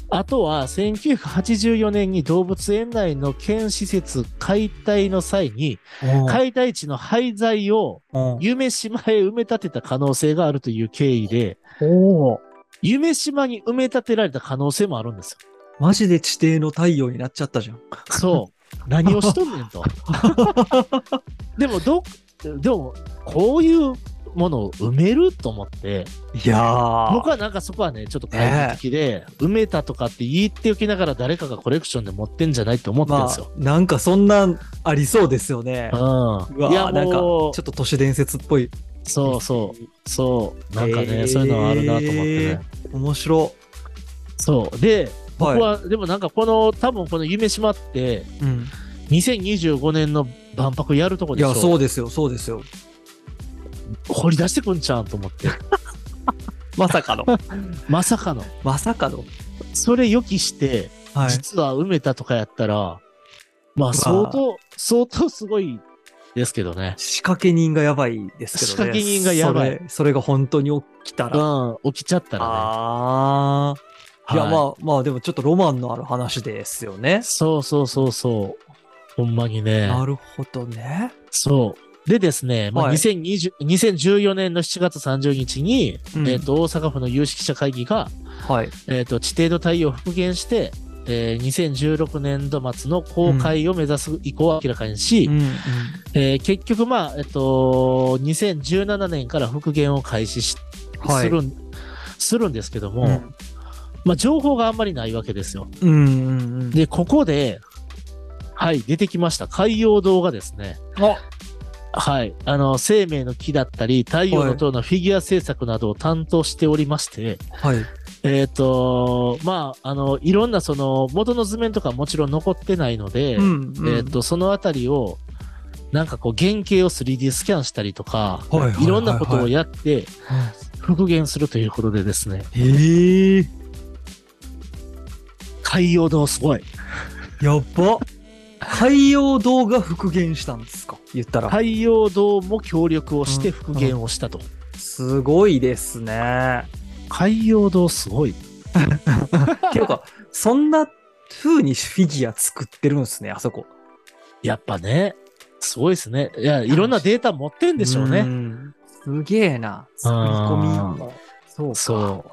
あとは、1984年に動物園内の県施設解体の際に、解体地の廃材をうん夢島へ埋め立てた可能性があるという経緯で、夢島に埋め立てられた可能性もあるんですよ。マジで地底の太陽になっちゃったじゃん。そう。何をしとんねんと。でも、ど、でも、こういうものを埋めると思って、いやー。僕はなんかそこはね、ちょっと懐疑的で、埋めたとかって言っておきながら誰かがコレクションで持ってんじゃないって思ってるんまですよ。あ、なんかそんなんありそうですよね。うん。うわいや、ーなんか、ちょもっと都市伝説っぽい。う、そうそう、そう。なんかね、へーそういうのはあるなと思ってね。面白。そう。で、僕はいは、でもなんかこの、多分この夢島って、うん。2025年の万博やるとこでしょ。いや、そうですよ、そうですよ。掘り出してくんちゃうんと思って。まさかの。まさかの。まさかの。それ予期して、はい。実は埋めたとかやったら、まあ相当、相当すごいですけどね。仕掛け人がやばいですけどね。仕掛け人がやばいそれ。それが本当に起きたら。うん、起きちゃったらね。ああ。いや、はいまあまあ、でもちょっとロマンのある話ですよね。そうそうそうそう。ほんまにね。なるほどね。そう。でですね、まあ、はい2020 2014年の7月30日に、うんえっ、と、大阪府の有識者会議が、はい。えっ、と、地底の太陽を復元して、えー2016年度末の公開を目指す意向を明らかにし、うんうん。えー結局、まあ、えっ、と、2017年から復元を開始し、はいするん、するんですけども、うんまあ、情報があんまりないわけですよ。うんうんうん。で、ここで、はい、出てきました。海洋堂がですね、あはい、あの、生命の木だったり、太陽の塔のフィギュア制作などを担当しておりまして、はい。えっ、と、まあ、あの、いろんなその、元の図面とかもちろん残ってないので、うんうんえっ、と、そのあたりを、なんかこう、原型を 3D スキャンしたりとか、はいはいはいはいいろんなことをやって、復元するということでですね、へえ。海洋堂すごい。やば。海洋堂が復元したんですか？言ったら。海洋堂も協力をしてうん復元をしたと。すごいですね。海洋堂すごい。ていうか、そんな風にフィギュア作ってるんですね、あそこ。やっぱね、すごいですね。いや、いろんなデータ持ってんでしょうね。んすげえな。作り込みも。そうか。そ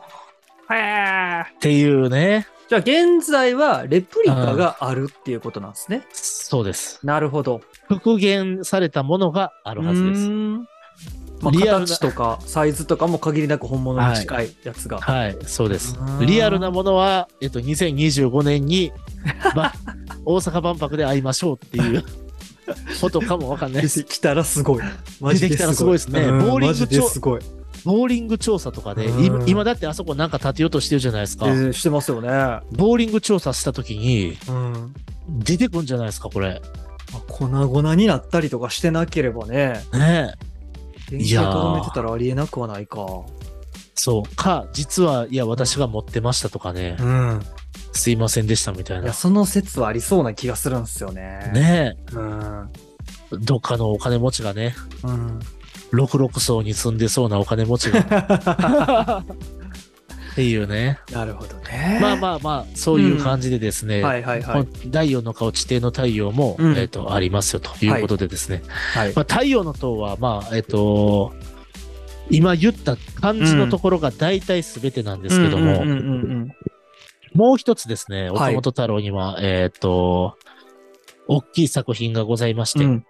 う。へえ。っていうね。じゃあ現在はレプリカがあるっていうことなんですね。そうです。なるほど。復元されたものがあるはずです。まあ、リアルな形とかサイズとかも限りなく本物に近いやつが。はい、そうですリアルなものは、えっと、2025年に、ば大阪万博で会いましょうっていう ことかもわかんないです。出てきたらすごい。マジ出てきたらすごいですねうんボーリングすごい。ボーリング調査とかで、うん今今だってあそこなんか建てようとしてるじゃないですか。えーしてますよね。ボーリング調査したときに、うん。出てくんじゃないですか、これ。まあ粉々になったりとかしてなければね。ねえ。いやー原型とどめてたらありえなくはないか。そう。か、実は、いや、私が持ってましたとかね、うん。すいませんでしたみたいないや、。その説はありそうな気がするんですよね。。ねうん。え。どっかのお金持ちがね、うん。六六層に住んでそうなお金持ちが。っていうね。なるほどね。まあまあまあ、そういう感じでですね、はいはいはい。この第4の顔地底の太陽も、うん。えっ、と、ありますよということでですね。はい。まあ、太陽の塔は、まあ、えっ、と、今言った感じのところが大体全てなんですけども、うん。うん。うん。うん。もう一つですね、岡はい。本太郎には、えっ、と、大きい作品がございまして、うん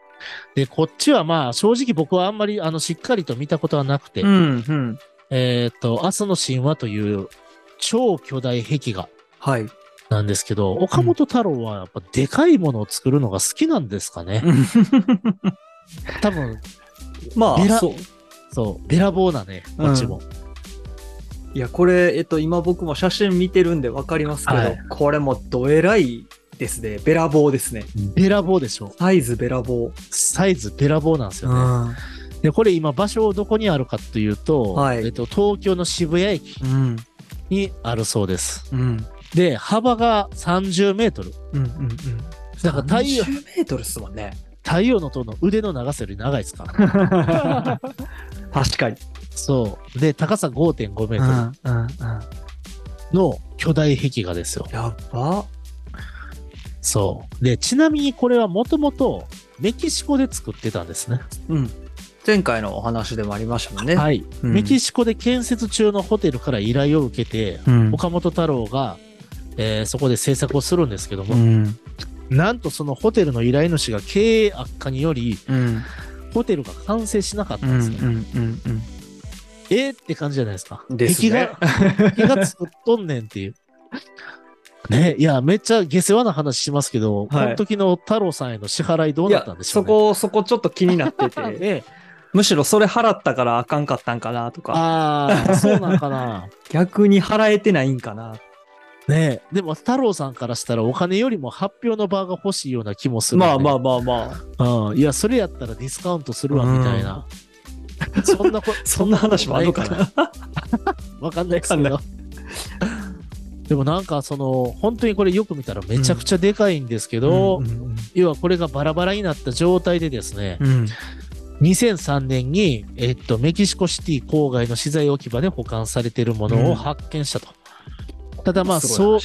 で、こっちはまあ、正直僕はあんまり、あの、しっかりと見たことはなくて、うんうん。えっ、と、明日の神話という超巨大壁画はい。なんですけど、岡本太郎はやっぱでかいものを作るのが好きなんですかね。多分、まあ、ベラそう。そう、べらぼうなね、こっちも。いや、これ、えっと、今僕も写真見てるんでわかりますけど、はいこれもどえらいですね。べらぼうですね。べらぼうでしょ。サイズべらぼう。サイズべらぼうなんですよね。で、これ今場所どこにあるかというと、はいえっと、東京の渋谷駅うん。にあるそうです。うん。で、幅が30メートル。うんうんうん。だから太陽30メートルっすもんね。太陽の塔の腕の長さより長いですか？確かに。そう。で、高さ5.5メうんートうんうん。ルの巨大壁画ですよ。やば。そう。で、ちなみにこれはもともとメキシコで作ってたんですね。うん。前回のお話でもありましたもんね。はい。うんメキシコで建設中のホテルから依頼を受けて、うん。岡本太郎が、えーそこで制作をするんですけども、うん。なんとそのホテルの依頼主が経営悪化により、うん。ホテルが完成しなかったうんん。ですね。うん。えーって感じじゃないですか。ですね壁画、壁画作っとんねんっていう。ねいや、めっちゃ下世話な話しますけど、はいこの時の太郎さんへの支払いどうなったんで、しょそうね？こ、そこちょっと気になってて、ねむしろそれ払ったからあかんかったんかなとか、ああ、そうなんかな。逆に払えてないんかな。ねでも太郎さんからしたらお金よりも発表の場が欲しいような気もするんで。まあまあまあまあ。うん。いや、それやったらディスカウントするわ、みたいな。そんなこ、そんな話もあるのかな。わかんないですけわど。でもなんかその、本当にこれよく見たらめちゃくちゃでかいんですけど、うんうん要はこれがバラバラになった状態でですね、うん2003年に、えっと、メキシコシティ郊外の資材置き場で保管されているものを発見したと。ただまあ、そう、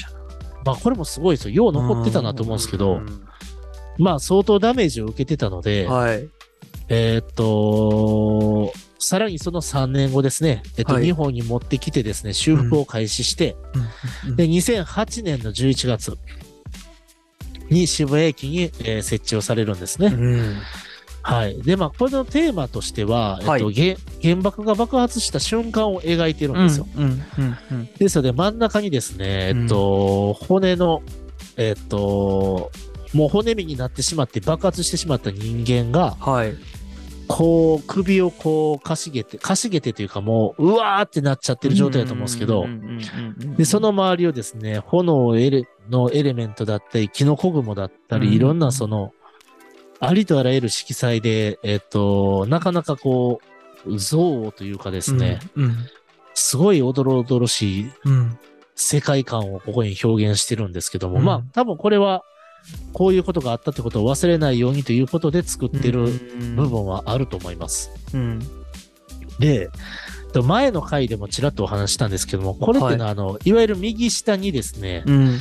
まあこれもすごいですよ。よう残ってたなと思うんですけど、まあ相当ダメージを受けてたので、はい。えーっと、さらにその3年後ですね、えっと、はい。日本に持ってきてですね、修復を開始して、で、2008年の11月に渋谷駅に、えー設置をされるんですね。うん。はい。で、まあ、これのテーマとしては、はいえっと、げ原爆が爆発した瞬間を描いてるんですよ。うん。うん。うん。ですので、真ん中にですね、えっと、骨の、えっと、もう骨身になってしまって爆発してしまった人間が、はい。こう、首をこう、かしげて、かしげてというかもう、うわーってなっちゃってる状態だと思うんですけど、で、その周りをですね、炎エレのエレメントだったり、キノコ雲だったり、うん。いろんなその、ありとあらゆる色彩で、えっと、なかなかこう、憎悪というかですね、うんすごいおどろおどろしいうん。世界観をここに表現してるんですけども、うん。まあ、多分これは、こういうことがあったってことを忘れないようにということで作ってる部分はあると思います。うん。で、と前の回でもちらっとお話ししたんですけども、これっていうのは、あの、いわゆる右下にですね、うん。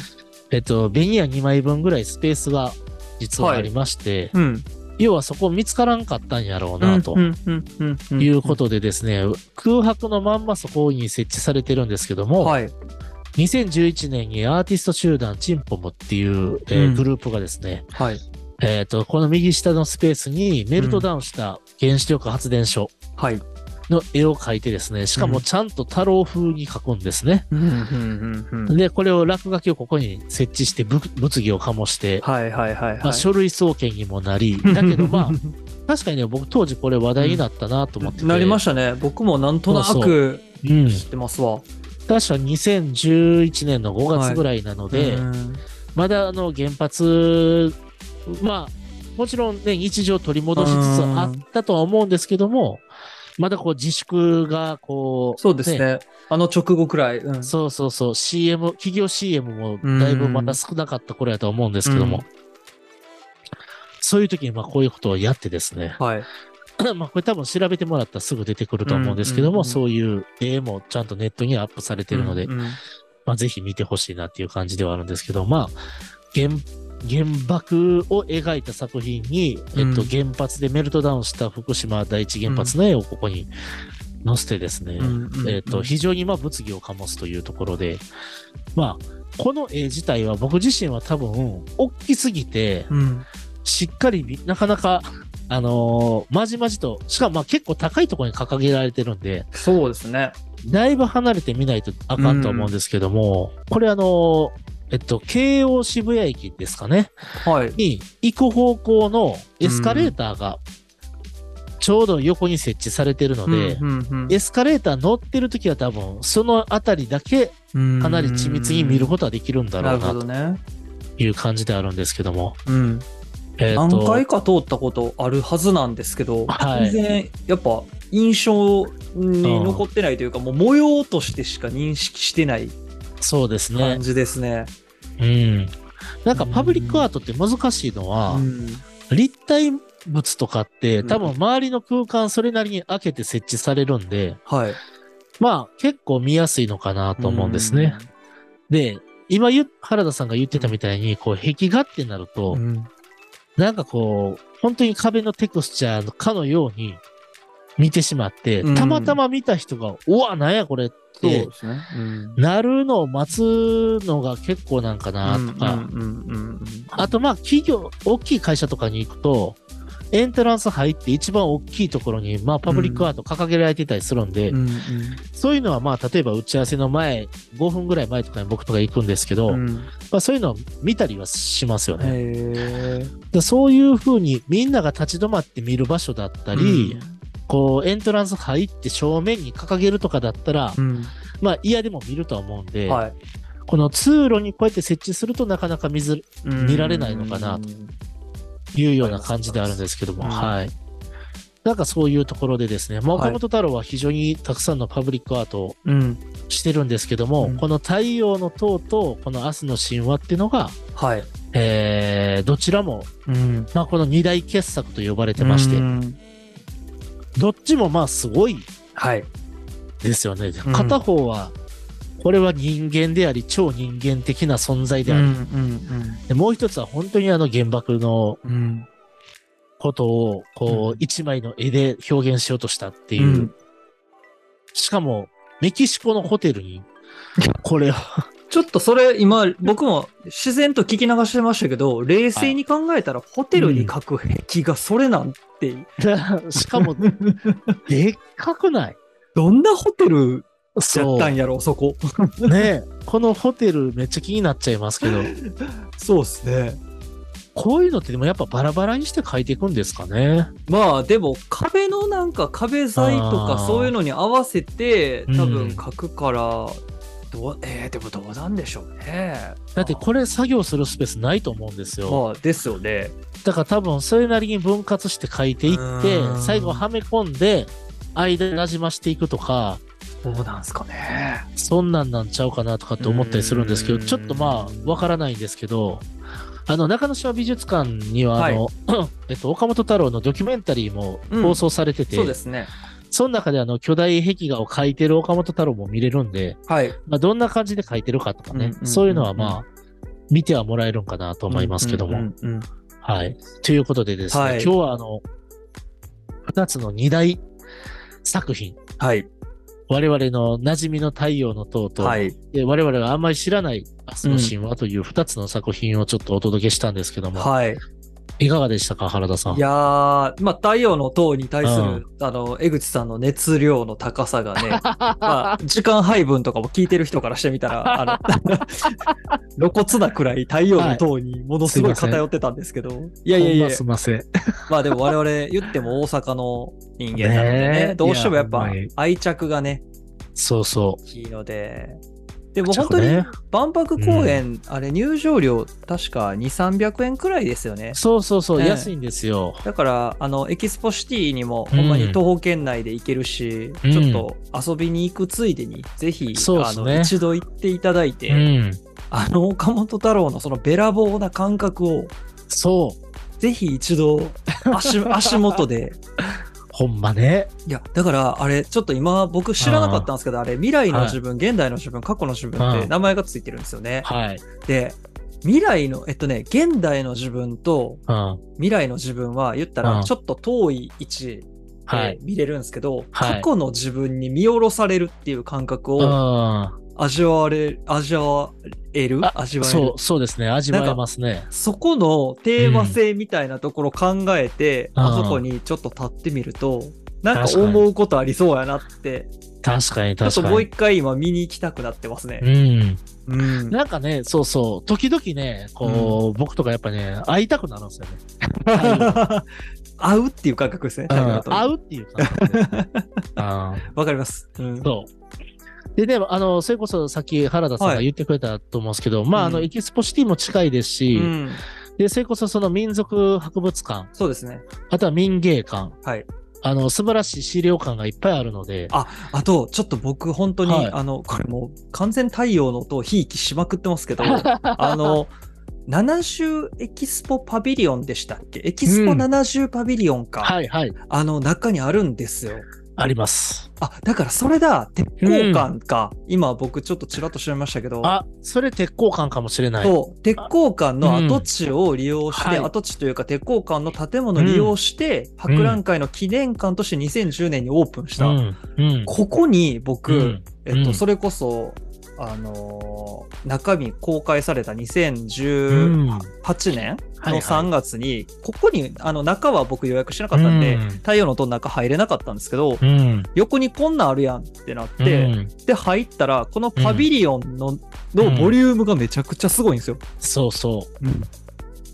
えっと、ベニヤ2枚分ぐらいスペースが実はありまして、うん。要はそこ見つからんかったんやろうな、ということでですね、空白のまんまそこに設置されてるんですけども、はい2011年にアーティスト集団チンポムっていう、えーうん。グループがですね、はい。えっと、この右下のスペースにメルトダウンした原子力発電所はい。の絵を描いてですね、しかもちゃんと太郎風に描くんですね。うん。うん。うん。うん。で、これを落書きをここに設置してぶ物議を醸して、はい。はい。はい。まあ、はい書類送検にもなり、だけどまあ、確かにね、僕当時これ話題になったなと思ってて。なりましたね。僕もなんとなそうくうん。知ってますわ確か2011年の5月ぐらいなので、うんまだあの原発、まあ、もちろんね、日常取り戻しつつあったとは思うんですけども、まだこう自粛がこう、そうですね。あの直後くらい。うん。そうそうそう、CM、企業 CM もだいぶまだ少なかった頃やとは思うんですけども、うん。そういう時にまあこういうことをやってですね、はい まあこれ多分調べてもらったらすぐ出てくると思うんですけども、そういう絵もちゃんとネットにはアップされてるので、うんうん。まあぜひ見てほしいなっていう感じではあるんですけど、まあ、原原爆を描いた作品に、えっと、うん。原発でメルトダウンした福島第一原発の絵をここに載せてですね、えっと、非常にまあ物議を醸すというところで、まあ、この絵自体は僕自身は多分、大きすぎて、うん。しっかり見、なかなか、あのーまじまじと、しかもまあ結構高いところに掲げられてるんで、そうですね。だいぶ離れてみないとあかんと思うんですけども、これあのーえっと、京王渋谷駅ですかね、はい。に行く方向のエスカレーターが、ちょうど横に設置されてるので、うんうんうんエスカレーター乗ってる時は多分、そのあたりだけうん。かなり緻密に見ることはできるんだろうなと。いう感じであるんですけども。うん、えっと何回か通ったことあるはずなんですけど、はい全然やっぱ印象に残ってないというか、もう模様としてしか認識してないそうですね感。じですね。うん。なんかパブリックアートって難しいのは、うん立体物とかってうん多分周りの空間それなりに開けて設置されるんで、はい。まあ結構見やすいのかなと思うんですね。で、今言う、原田さんが言ってたみたいに、こう、壁画ってなると、うんなんかこう、本当に壁のテクスチャーのかのように見てしまって、うん。たまたま見た人が、うわ、なんやこれって、すね。うん。なるのを待つのが結構なんかなとか、あとまあ企業、大きい会社とかに行くと、エントランス入って一番大きいところに、まあパブリックアート掲げられてたりするんで、うん。そういうのはまあ例えば打ち合わせの前、5分ぐらい前とかに僕とか行くんですけど、うん。まあそういうのを見たりはしますよね。へでそういうふうにみんなが立ち止まって見る場所だったーり、こうエントランス入って正面に掲げるとかだったら、うん。まあ嫌でも見るとは思うんで、はい。この通路にこうやって設置するとなかなか見ずうん。見られないのかなというような感じであるんですけども、うん。はい。なんかそういうところでですね、まあはい。岡本太郎は非常にたくさんのパブリックアートをうん。してるんですけども、うん。この太陽の塔とこの明日の神話っていうのが、はい。えーどちらも、うん。まあこの二大傑作と呼ばれてまして、うん。どっちもまあすごいはい。ですよね。うん。片方は、これは人間であり、超人間的な存在であり、うんでもう一つは本当にあの原爆のうん。うんことを、こうう、一枚の絵で表現しようとしたっていう。うん。しかも、メキシコのホテルに、これを、ちょっとそれ今僕も自然と聞き流してましたけど冷静に考えたらホテルに描く壁がそれなんて、しかも、でっかくない？どんなホテルやそったんやろそこ。う。ねこのホテルめっちゃ気になっちゃいますけど、そうですね。こういうのってでもやっぱバラバラにして描いていくんですかね。まあでも壁のなんか壁材とかそういうのに合わせて多うん分描くから、どうえー、でもどうなんでしょうね。だってこれ作業するスペースないと思うんですよ。まあですよね。だから多分それなりに分割して書いていってう、ん。最後はめ込んで、間になじましていくとか、どうなんすかね。そんなんなんちゃうかなとかって思ったりするんですけど、うん。ちょっとまあ、わからないんですけど、あの、中之島美術館には、あの、えっと、岡本太郎のドキュメンタリーも放送されてて、そうですね。その中であの、巨大壁画を描いてる岡本太郎も見れるんで、はい。まあ、どんな感じで描いてるかとかね、うんうんうんうん。そういうのはまあ、見てはもらえるんかなと思いますけども。うんうんうん。はい。ということでですね、はい。今日はあの、二つの二大作品、はい我々の馴染みの太陽の塔と、はい。で我々があんまり知らない明日の神話という二つの作品をちょっとお届けしたんですけども、はいいかがでしたか、原田さん？いやー、まあ、太陽の塔に対する、うん。あの、江口さんの熱量の高さがね、まあ、時間配分とかも聞いてる人からしてみたら、あの、露骨なくらい太陽の塔にものすごい偏ってたんですけど、い、やいやいや。ほんますいません。まあでも我々言っても大阪の人間なのでね、ねえ。どうしてもやっぱ愛着がね、そうそ大きいので、でもう。本当にね万博公園、あれ入場料確か2、300円くらいですよね。そうそうそう、ええ安いんですよ。だから、あの、エキスポシティにも、うんほんまに徒歩圏内で行けるし、うんちょっと遊びに行くついでに、ぜひ、あの、一度行っていただいて、うん。あの、岡本太郎のそのべらぼうな感覚を、そう。ぜひ一度足、足元で。ほんまね。いや、だから、あれ、ちょっと今、僕知らなかったんですけど、あれ、未来の自分、現代の自分、過去の自分ってうん名前がついてるんですよね。はい。で、未来の、えっとね、現代の自分とうん。未来の自分は言ったうんらちょっと遠い位置はい。で見れるんですけど、はい過去の自分に見下ろされるっていう感覚うん。をあ味わわれ、味わえる？味わえる？そう、そうですね。味わえますね。そこのテーマ性みたいなところ考えて、うんあそこにちょっと立ってみると、なんか思うことありそうやなって、確かにちょっ確かに。ともう一回今見に行きたくなってますね。うん。うん。なんかね、そうそう、時々ね、こう、僕とかやっぱね、会いたくなるんですよね。合うっていう感覚ですね。うん会うっていう感覚ね。あ わかります。うんそう。で、でも、あの、それこそさっき原田さんが言ってくれたと思うんですけど、まあ、あの、うんエキスポシティも近いですし、うんで、それこそその民族博物館、そうですね。あとは民芸館、はい。あの、素晴らしい資料館がいっぱいあるので、ああと、ちょっと僕、本当に、はいあの、これもう完全太陽の塔をひいきしまくってますけど、あの、70エキスポパビリオンでしたっけ？エキスポうん70パビリオンか。はいはい。あの、中にあるんですよ。あります。あ、だからそれだ、鉄鋼館か。今僕ちょっとちらっと調べましたけど。あ、それ鉄鋼館かもしれない。そう、鉄鋼館の跡地を利用して、うんはい跡地というか鉄鋼館の建物を利用して、博覧会の記念館として2010年にオープンした。うん。うん。ここに僕、うんえっと、うんそれこそ、あのー中身公開されたうん2018年のはいはい。3月に、ここに、あの、中は僕予約してなかったんで、うん。太陽の塔の中入れなかったんですけど、うん。横にこんなんあるやんってなって、うん。で、入ったら、このパビリオンの、のボリュームがめちゃくちゃすごいんですよ。そうそ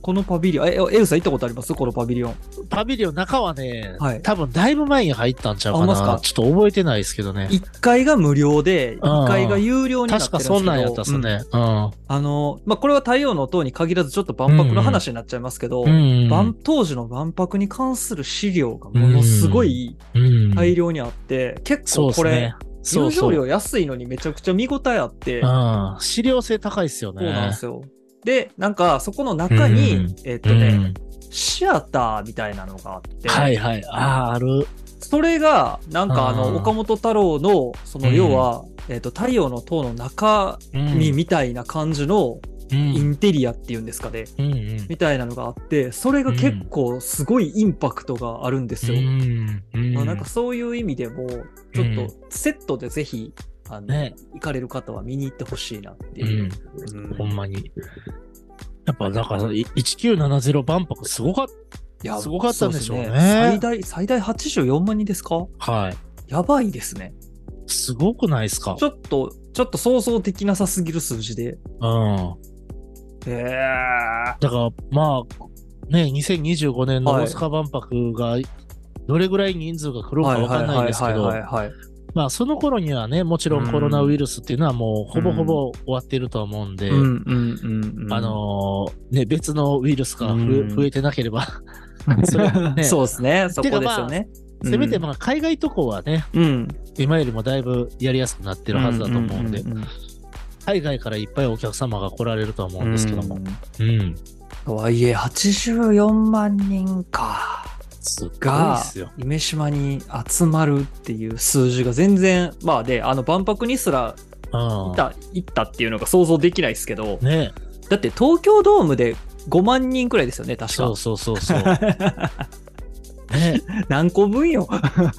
このパビリオン、え、エルさん行ったことあります？このパビリオン。う。パビリオン中はね、はい多分だいぶ前に入ったんちゃうかな。か？ちょっと覚えてないですけどね。1階が無料で、2階が有料になってるんですけど確かそんなんやったっすね。うん。あの、まあ、これは太陽の塔に限らずちょっと万博の話になっちゃいますけど、うん。万当時の万博に関する資料がものすごいうん大量にあって、結そう構これ。入場料安いのにめちゃくちゃ見応えあって、うん。資料性高いっすよね。そうなんですよ。で、なんかそこの中に、うんえっとね、シアターみたいなのがあって、はいはい。ああ、ある。それが、なんかあの、うん岡本太郎の、そのうん。要は、えっと、太陽の塔の中うん身みたいな感じのうん。インテリアっていうんですかね。うんうん。みたいなのがあって、それが結構すごいインパクトがあるんですよ。うん。うん。まあなんかそういう意味でも、ちょっとセットでぜひ、あの、ね行かれる方は見に行ってほしいなってういう。ん。うんほんまに。やっぱだからい1970万泊すごかっいやすごかったんでしょうねそす最大、最大84万人ですか？た。はい。やばいですね。すごくないですか？ちょっと、ちょっと想像できなさすぎる数字で。うん。へえ。だからまあ、ね、2025年のはい大阪万博がどれぐらい人数が来るかはいわかんないですけどはい、はいはいはい。まあその頃にはね、もちろんコロナウイルスっていうのはもうほぼほぼ終わってるとは思うんで。あのーね、別のウイルスが増え,、てなければ、それねそうですね。そこですよね。せめてまあ海外渡航はね、うん。今よりもだいぶやりやすくなってるはずだと思うんで、海外からいっぱいお客様が来られるとは思うんですけども。うんうん。とはいえ、84万人か。すっごいが夢島に集まるっていう数字が全然、まあで、あの万博にすらうん行った、行ったっていうのが想像できないですけど、ねだって東京ドームで5万人くらいですよね、確か。そうそうそうそう。ね何個分よ。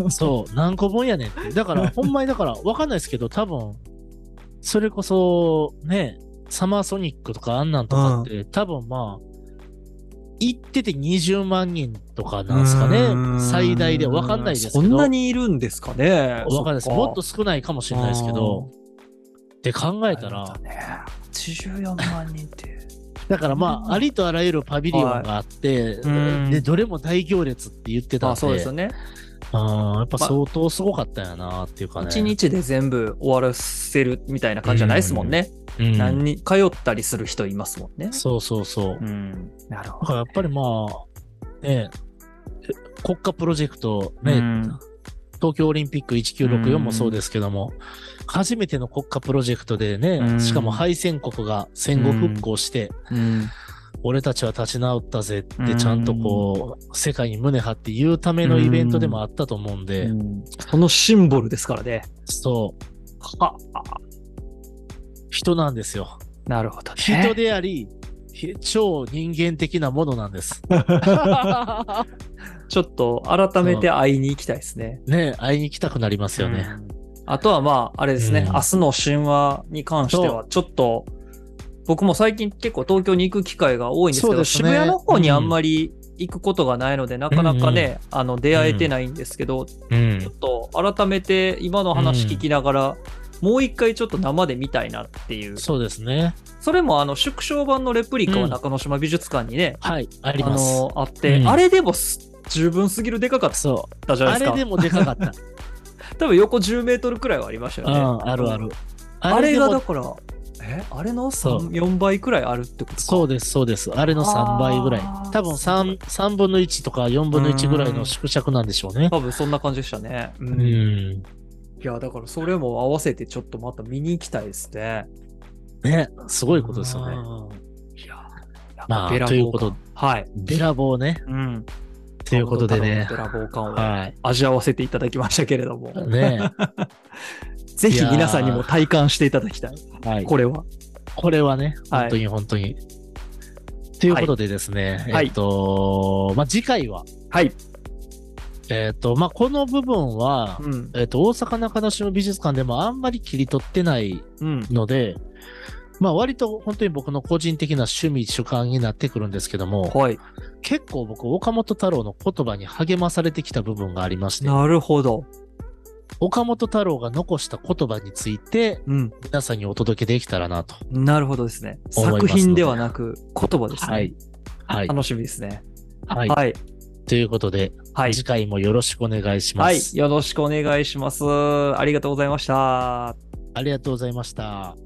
そう、何個分やねんって。だから、ほんまにだから、わかんないですけど、多分、それこそ、ね、サマーソニックとかあんなんとかって、多分まあ、行ってて20万人とかなんですかね。最大で。わかんないですけど。そんなにいるんですかね。わかんないです。そもっと少ないかもしれないですけど、って考えたら、ね、84万人って。だからまあ、ありとあらゆるパビリオンがあって、うんで、どれも大行列って言ってたんで、あそうですよね。あーやっぱ相当すごかったんやなっていうかね。1日で全部終わらせるみたいな感じじゃないですもんね。うん何に通ったりする人いますもんね。そうそうそう。うん。なるだほからやっぱりまあ、ね、国家プロジェクト、ど。ね、うん東京オリンピック1964もそうですけども、初めての国家プロジェクトでね、うんしかも敗戦国が戦後復興して、うん俺たちは立ち直ったぜっうんてちゃんとこう、世界に胸張って言うためのイベントでもあったと思うんで、うんそのシンボルですからね。そう、は人なんですよ。なるほどね。人であり、ひ超人間的なものなんです。ちょっと改めて会いに行きたいですね。ね、会いに行きたくなりますよね。うんあとはまあ、あれですね、うん明日の神話に関しては、ちょっと、僕も最近結構東京に行く機会が多いんですけど、ね渋谷の方にあんまり行くことがないので、なかなかね、あの、出会えてないんですけど、うんちょっと改めて今の話聞きながら、もう一回ちょっと生で見たいなっていう。そうですね。それもあの、縮小版のレプリカは中之島美術館にね、はい、ありあます。の、あって、うんあれでもす十分すぎるでかかっそたじう。ゃないですか。あれでもでかかった。多分横10メートルくらいはありましたよね。うん、あるある。あれがだから、えあれのそう3 4倍くらいあるってことか。そうです、そうです。あれの3倍ぐらい。多分3、3分の1とか4分の1ぐらいの縮尺なんでしょうね。多分そんな感じでしたね。う。うんん。いや、だからそれも合わせてちょっとまた見に行きたいですね。ね、すごいことですよね。うん。いや、まあということ感はい。べらぼうね。うん。ということでね岡本太郎のべらぼう感をはい。味わわせていただきましたけれども、ね ぜひ皆さんにも体感していただきたい。はい。これは。これはね、はい本当に本当に。ということでですね、はいえっと、まあ、次回は、はい。えっと、まあ、この部分は、うん。えっと、大阪中野市の美術館でもあんまり切り取ってないうん。ので、まあ、割と本当に僕の個人的な趣味主観になってくるんですけども、はい。結構僕、岡本太郎の言葉に励まされてきた部分がありまして、なるほど。岡本太郎が残した言葉について、うん。皆さんにお届けできたらなと。なるほどですね。作品ではなく言葉ですね。はい。はい。楽しみですね。はい。はい。ということで、はい。次回もよろしくお願いしまはい。す。よろしくお願いします。ありがとうございました。ありがとうございました。